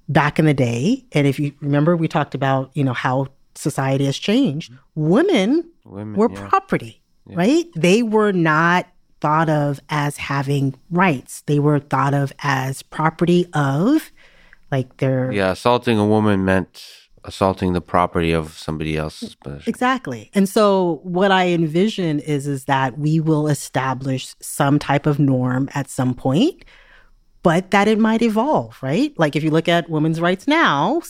back in the day, and if you remember, we talked about, you know, how society has changed, women, women were yeah. property, yeah. right? They were not thought of as having rights. They were thought of as property of, like their. Yeah, assaulting a woman meant assaulting the property of somebody else. Exactly. And so what I envision is is that we will establish some type of norm at some point, but that it might evolve, right? Like if you look at women's rights now,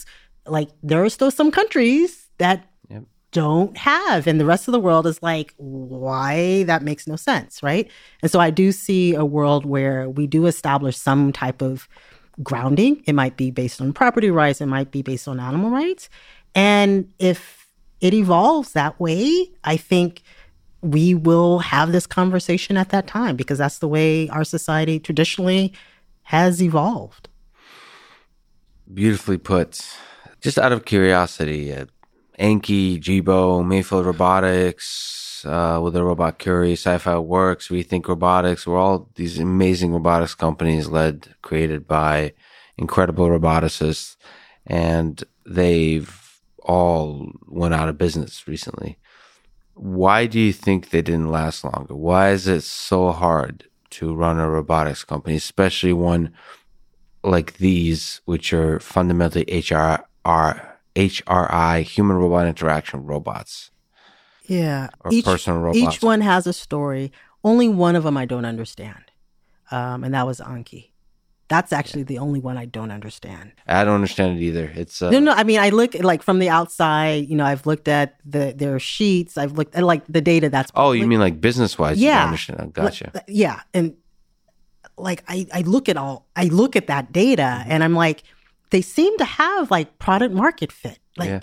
like there are still some countries that yep. don't have and the rest of the world is like why that makes no sense, right? And so I do see a world where we do establish some type of grounding. It might be based on property rights, it might be based on animal rights. And if it evolves that way, I think we will have this conversation at that time because that's the way our society traditionally has evolved. Beautifully put. Just out of curiosity, uh, Anki, Jibo, Mayfield Robotics, uh, with the Robot Kuri, Sci-Fi Works, Rethink Robotics. We're all these amazing robotics companies led, created by incredible roboticists, and they've all went out of business recently. Why do you think they didn't last longer? Why is it so hard to run a robotics company, especially one like these, which are fundamentally HRR, HRI, human robot interaction robots? Yeah. Or each, personal robots. Each one has a story. Only one of them I don't understand. Um, and that was Anki. That's actually the only one I don't understand. I don't understand it either. It's uh, no, no. I mean, I look like from the outside. You know, I've looked at the their sheets. I've looked at like the data that's. Oh, you mean like business wise? Yeah, understand. Oh, gotcha. Like, yeah, and like I, I look at all, I look at that data, mm-hmm. and I'm like, they seem to have like product market fit. Like yeah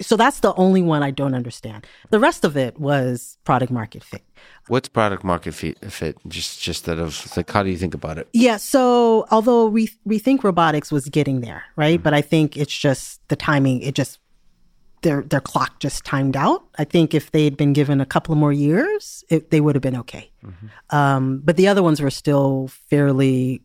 so that's the only one I don't understand. The rest of it was product market fit. What's product market fit? fit? Just just that of like, how do you think about it? Yeah. So although we we think robotics was getting there, right? Mm-hmm. But I think it's just the timing. It just their their clock just timed out. I think if they had been given a couple more years, it, they would have been okay. Mm-hmm. Um, but the other ones were still fairly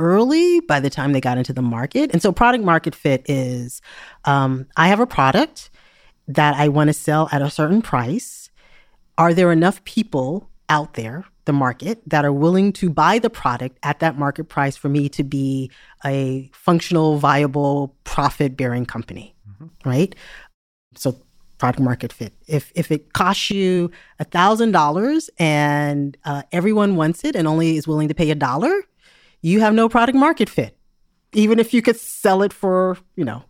early by the time they got into the market. And so product market fit is um, I have a product that I want to sell at a certain price. Are there enough people out there, the market, that are willing to buy the product at that market price for me to be a functional, viable, profit bearing company? Mm-hmm. Right? So product market fit. If if it costs you a thousand dollars and uh, everyone wants it and only is willing to pay a dollar, you have no product market fit. Even if you could sell it for, you know,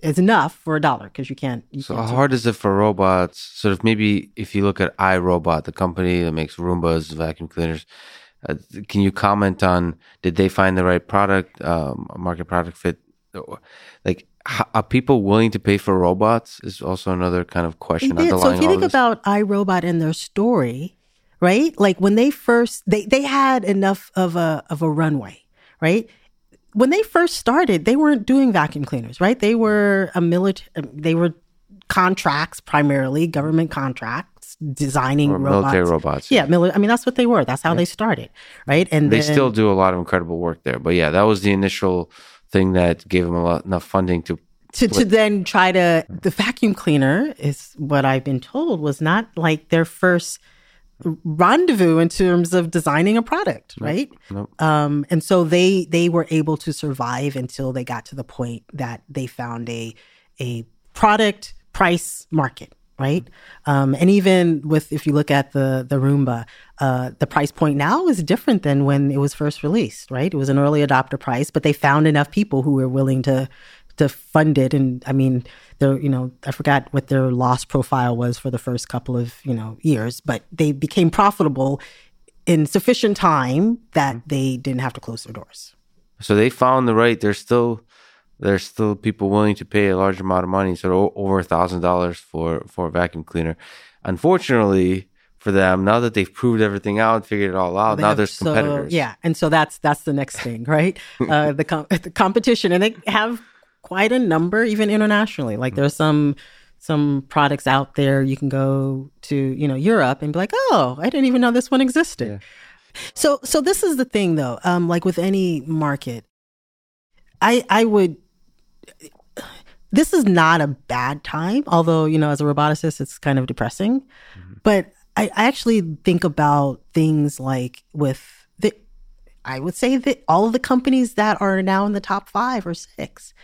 it's enough for a dollar because you can't. You so can't how hard is it for robots? Sort of maybe if you look at iRobot, the company that makes Roombas, vacuum cleaners, uh, can you comment on did they find the right product, um, market product fit? Like, how, are people willing to pay for robots? Is also another kind of question. So if you think about iRobot and their story, right? Like when they first they they had enough of a of a runway, right? When they first started, they weren't doing vacuum cleaners, right? They were a military they were contracts primarily, government contracts, designing or robots. military robots. Yeah, mili- I mean that's what they were. That's how yeah. they started, right? And they then, still do a lot of incredible work there. But yeah, that was the initial thing that gave them a lot, enough funding to to, to then try to the vacuum cleaner is what I've been told was not like their first rendezvous in terms of designing a product, right? Nope. Um, and so they they were able to survive until they got to the point that they found a a product price market, right? Um, and even with if you look at the the Roomba, uh, the price point now is different than when it was first released, right? It was an early adopter price, but they found enough people who were willing to to fund it. And I mean, the you know, I forgot what their loss profile was for the first couple of you know years, but they became profitable in sufficient time that mm-hmm. they didn't have to close their doors. So they found the right. There's still there's still people willing to pay a large amount of money, so over a thousand dollars for for a vacuum cleaner. Unfortunately for them, now that they've proved everything out, figured it all out, They now have- there's competitors. So, yeah, and so that's that's the next thing, right? uh, the com- the competition, and they have quite a number, even internationally. Like there's some some products out there you can go to, you know, Europe and be like, oh, I didn't even know this one existed. So so this is the thing though, um, like with any market, I I would. This is not a bad time, although you know, as a roboticist, it's kind of depressing. But I, I actually think about things like with the, I would say that all of the companies that are now in the top five or six,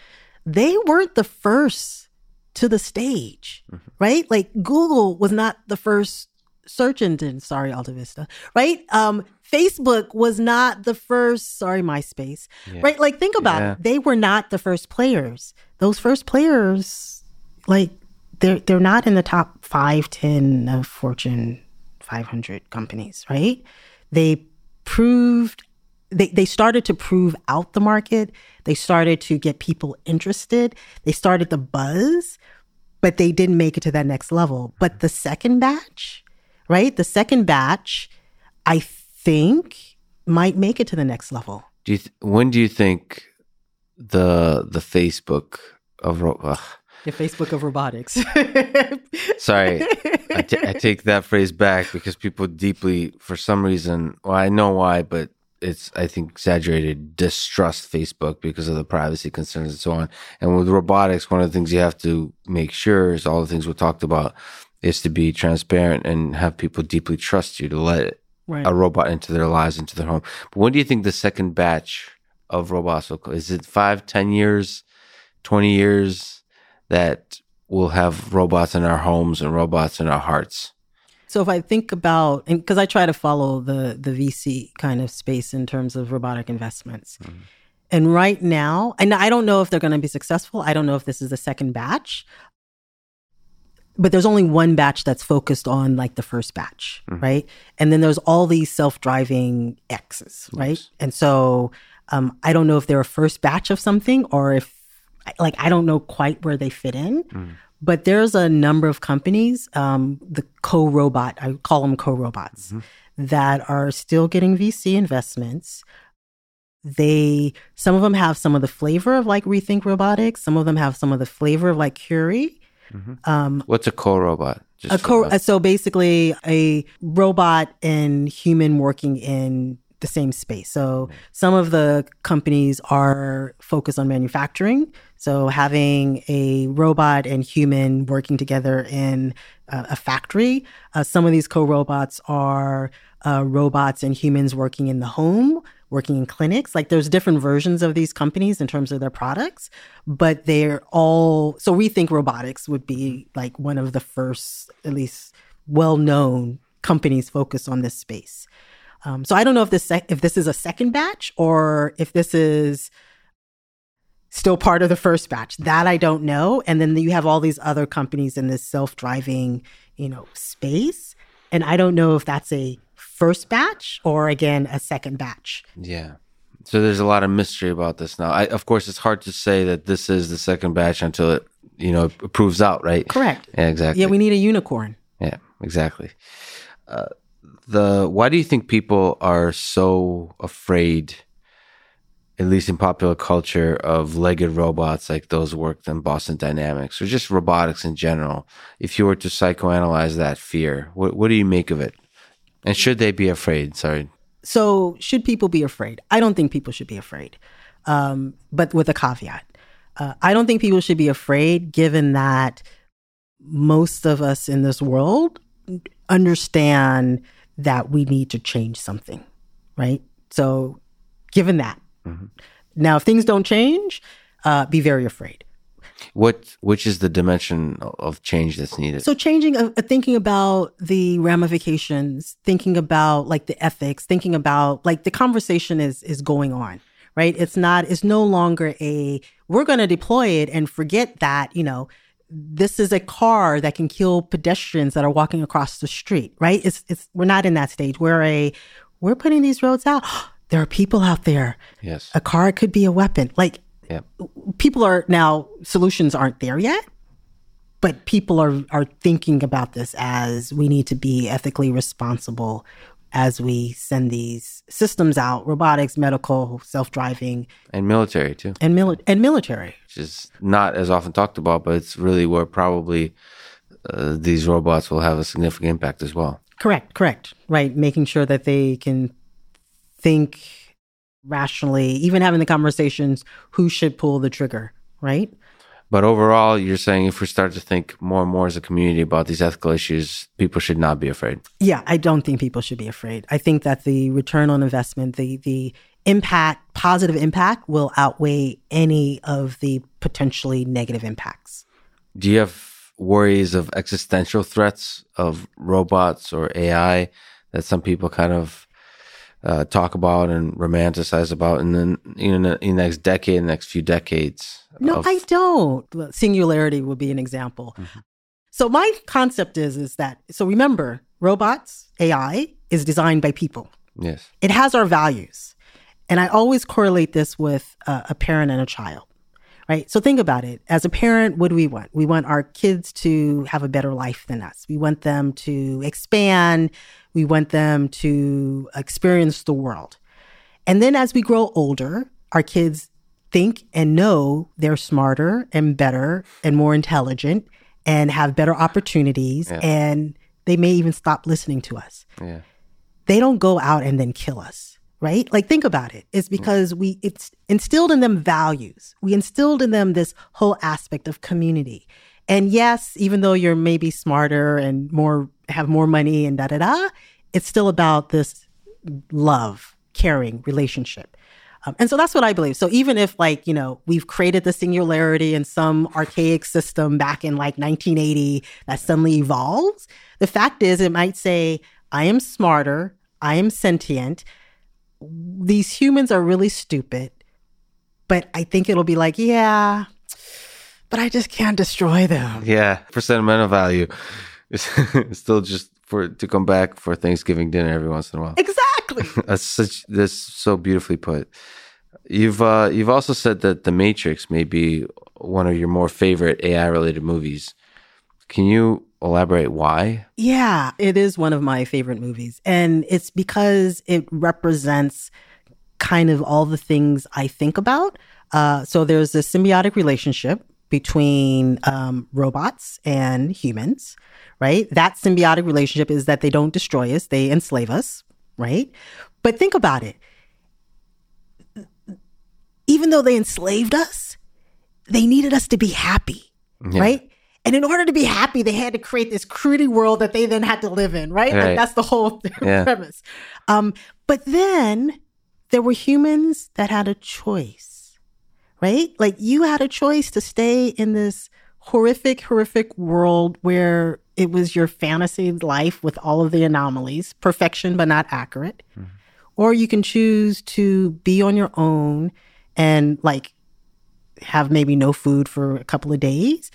they weren't the first to the stage, right? Like Google was not the first search engine. Sorry, AltaVista, right? Um, Facebook was not the first. Sorry, MySpace, right? Like think about Yeah. it. They were not the first players. Those first players, like they're they're not in the top five, ten of Fortune 500 companies, right? They proved they, they started to prove out the market. They started to get people interested. They started the buzz, but they didn't make it to that next level. But the second batch, right? The second batch, I think might make it to the next level. Do you th- when do you think the the Facebook of ro- ugh, The Facebook of robotics. sorry I ta- I take that phrase back because people deeply for some reason well I know why but it's I think exaggerated distrust Facebook because of the privacy concerns and so on and with robotics one of the things you have to make sure is all the things we talked about is to be transparent and have people deeply trust you to let right. a robot into their lives into their home but when do you think the second batch of robots will co- is it five ten years 20 years that we'll have robots in our homes and robots in our hearts. So if I think about, because I try to follow the the VC kind of space in terms of robotic investments, mm-hmm. and right now, and I don't know if they're going to be successful. I don't know if this is the second batch, but there's only one batch that's focused on like the first batch, mm-hmm. right? And then there's all these self driving X's, right? And so um, I don't know if they're a first batch of something or if like I don't know quite where they fit in. Mm. But there's a number of companies, um, the co-robot, I call them co-robots, that are still getting VC investments. They some of them have some of the flavor of like Rethink Robotics. Some of them have some of the flavor of like Kuri. Um, What's a co-robot? A co- so basically a robot and human working in the same space. So some of the companies are focused on manufacturing. So having a robot and human working together in uh, a factory. Uh, some of these co-robots are uh, robots and humans working in the home, working in clinics. Like there's different versions of these companies in terms of their products, but they're all so Rethink Robotics would be like one of the first, at least well-known companies focused on this space. Um, so I don't know if this sec- if this is a second batch or if this is still part of the first batch. That I don't know. And then you have all these other companies in this self-driving, you know, space, and I don't know if that's a first batch or again a second batch. Yeah. So there's a lot of mystery about this now. I, of course, it's hard to say that this is the second batch until it, you know, it proves out, right? Correct. Yeah, exactly. Yeah, we need a unicorn. Yeah, exactly. Uh, the why do you think people are so afraid, at least in popular culture, of legged robots like those worked in Boston Dynamics or just robotics in general? If you were to psychoanalyze that fear, what what do you make of it? And should they be afraid? Sorry. So, should people be afraid? I don't think people should be afraid, um, but with a caveat. Uh, I don't think people should be afraid, given that most of us in this world understand that we need to change something, right? So, given that, now if things don't change, uh, be very afraid. What which is the dimension of change that's needed? So changing, uh, uh, thinking about the ramifications, thinking about like the ethics, thinking about like the conversation is is going on, right? It's not, it's no longer a we're going to deploy it and forget that you know this is a car that can kill pedestrians that are walking across the street, right? It's it's we're not in that stage. We're a we're putting these roads out. there are people out there. Yes. A car could be a weapon. Like Yep. people are now solutions aren't there yet, but people are are thinking about this as we need to be ethically responsible as we send these systems out, robotics, medical, self-driving, And military too, and mili- and military. which is not as often talked about, but it's really where probably uh, these robots will have a significant impact as well. Correct, correct. Right, making sure that they can think rationally, even having the conversations who should pull the trigger, right? But overall, you're saying if we start to think more and more as a community about these ethical issues, people should not be afraid. Yeah, I don't think people should be afraid. I think that the return on investment, the the impact, positive impact will outweigh any of the potentially negative impacts. Do you have worries of existential threats of robots or AI that some people kind of uh, talk about and romanticize about, and then you know, in the next decade, next few decades? No, of- I don't. Singularity would be an example. So my concept is is that so remember, robots, AI is designed by people. yes, It has our values. And I always correlate this with uh, a parent and a child, right? So think about it. As a parent, what do we want? We want our kids to have a better life than us. We want them to expand. We want them to experience the world. And then as we grow older, our kids think and know they're smarter and better and more intelligent and have better opportunities. Yeah. And they may even stop listening to us yeah, they don't go out and then kill us right like think about it it's because we it's instilled in them values we instilled in them this whole aspect of community and yes even though you're maybe smarter and more have more money and da da da it's still about this love caring relationship um, and so that's what I believe. So even if like, you know, we've created the singularity in some archaic system back in like 1980 that suddenly evolves, the fact is it might say, I am smarter, I am sentient. These humans are really stupid. But I think it'll be like, yeah, but I just can't destroy them. yeah. For sentimental value, it's it's still just for to come back for Thanksgiving dinner every once in a while. Exactly. That's such that's so beautifully put. You've uh, you've also said that The Matrix may be one of your more favorite AI related movies. Can you elaborate why? Yeah, it is one of my favorite movies. And it's because it represents kind of all the things I think about. Uh, so there's a symbiotic relationship between um, robots and humans, right? That symbiotic relationship is that they don't destroy us, they enslave us, right? But think about it. Even though they enslaved us, they needed us to be happy, Yeah. right? And in order to be happy, they had to create this crudy world that they then had to live in, right? Right. Like that's the whole Yeah. premise. Um, but then there were humans that had a choice, right? Like you had a choice to stay in this horrific, horrific world where it was your fantasy life with all of the anomalies, perfection but not accurate. Mm-hmm. Or you can choose to be on your own and like have maybe no food for a couple of days,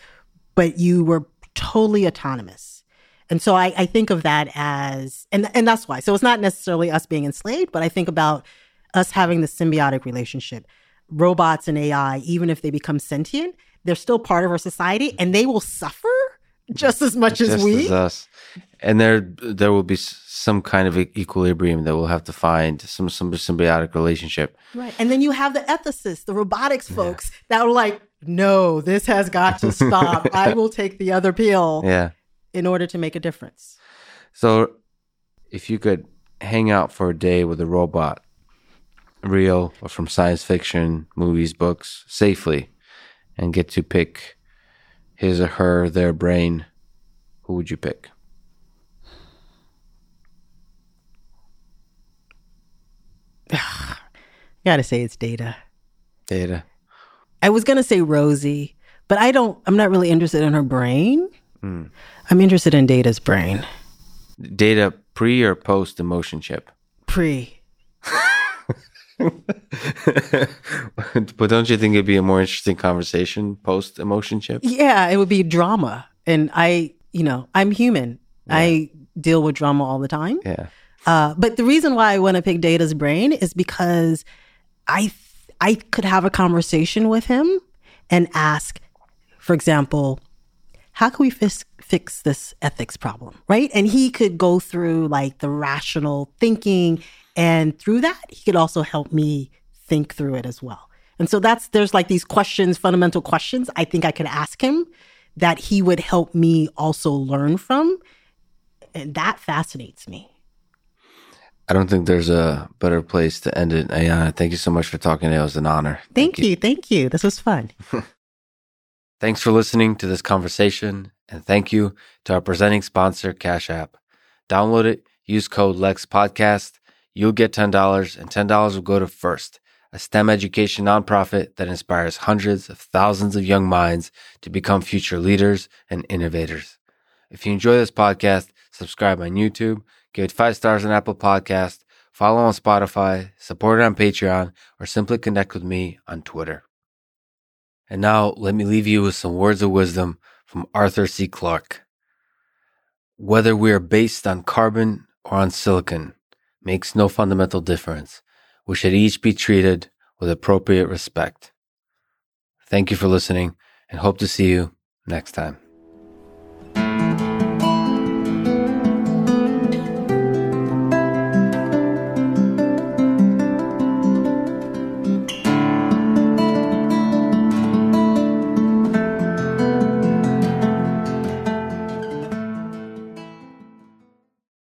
but you were totally autonomous. And so I, I think of that as, and, and that's why. So it's not necessarily us being enslaved, but I think about us having the symbiotic relationship. Robots and AI, even if they become sentient, they're still part of our society and they will suffer just as much as we. as us. And there there will be some kind of equilibrium that we'll have to find some some symbiotic relationship. Right. And then you have the ethicists, the robotics folks that are like, no, this has got to stop. I will take the other pill Yeah. in order to make a difference. So, if you could hang out for a day with a robot, real or from science fiction, movies, books, safely, and get to pick his or her, their brain, who would you pick? Gotta say it's data. Data. I was gonna say Rosie, but I don't I'm not really interested in her brain. Hmm. I'm interested in Data's brain. Data pre or post emotion chip? Pre. but don't you think it'd be a more interesting conversation post emotion chip? Yeah, it would be drama. And I, you know, I'm human. I deal with drama all the time. Yeah. Uh, but the reason why I want to pick Data's brain is because I I could have a conversation with him and ask, for example, how can we fix fix this ethics problem, right? And he could go through like the rational thinking, and through that, he could also help me think through it as well. And so that's there's like these questions, fundamental questions I think I could ask him that he would help me also learn from. And that fascinates me. I don't think there's a better place to end it. Ayanna, thank you so much for talking. It was an honor. Thank, thank you. you. Thank you. This was fun. Thanks for listening to this conversation. And thank you to our presenting sponsor, Cash App. Download it, use code LEX Podcast. You'll get $10, and $10 will go to First, a STEM education nonprofit that inspires hundreds of thousands of young minds to become future leaders and innovators. If you enjoy this podcast, subscribe on YouTube Give it five stars on Apple Podcast, follow on Spotify, support it on Patreon, or simply connect with me on Twitter. And now let me leave you with some words of wisdom from Arthur C. Clarke. Whether we are based on carbon or on silicon makes no fundamental difference. We should each be treated with appropriate respect. Thank you for listening and hope to see you next time.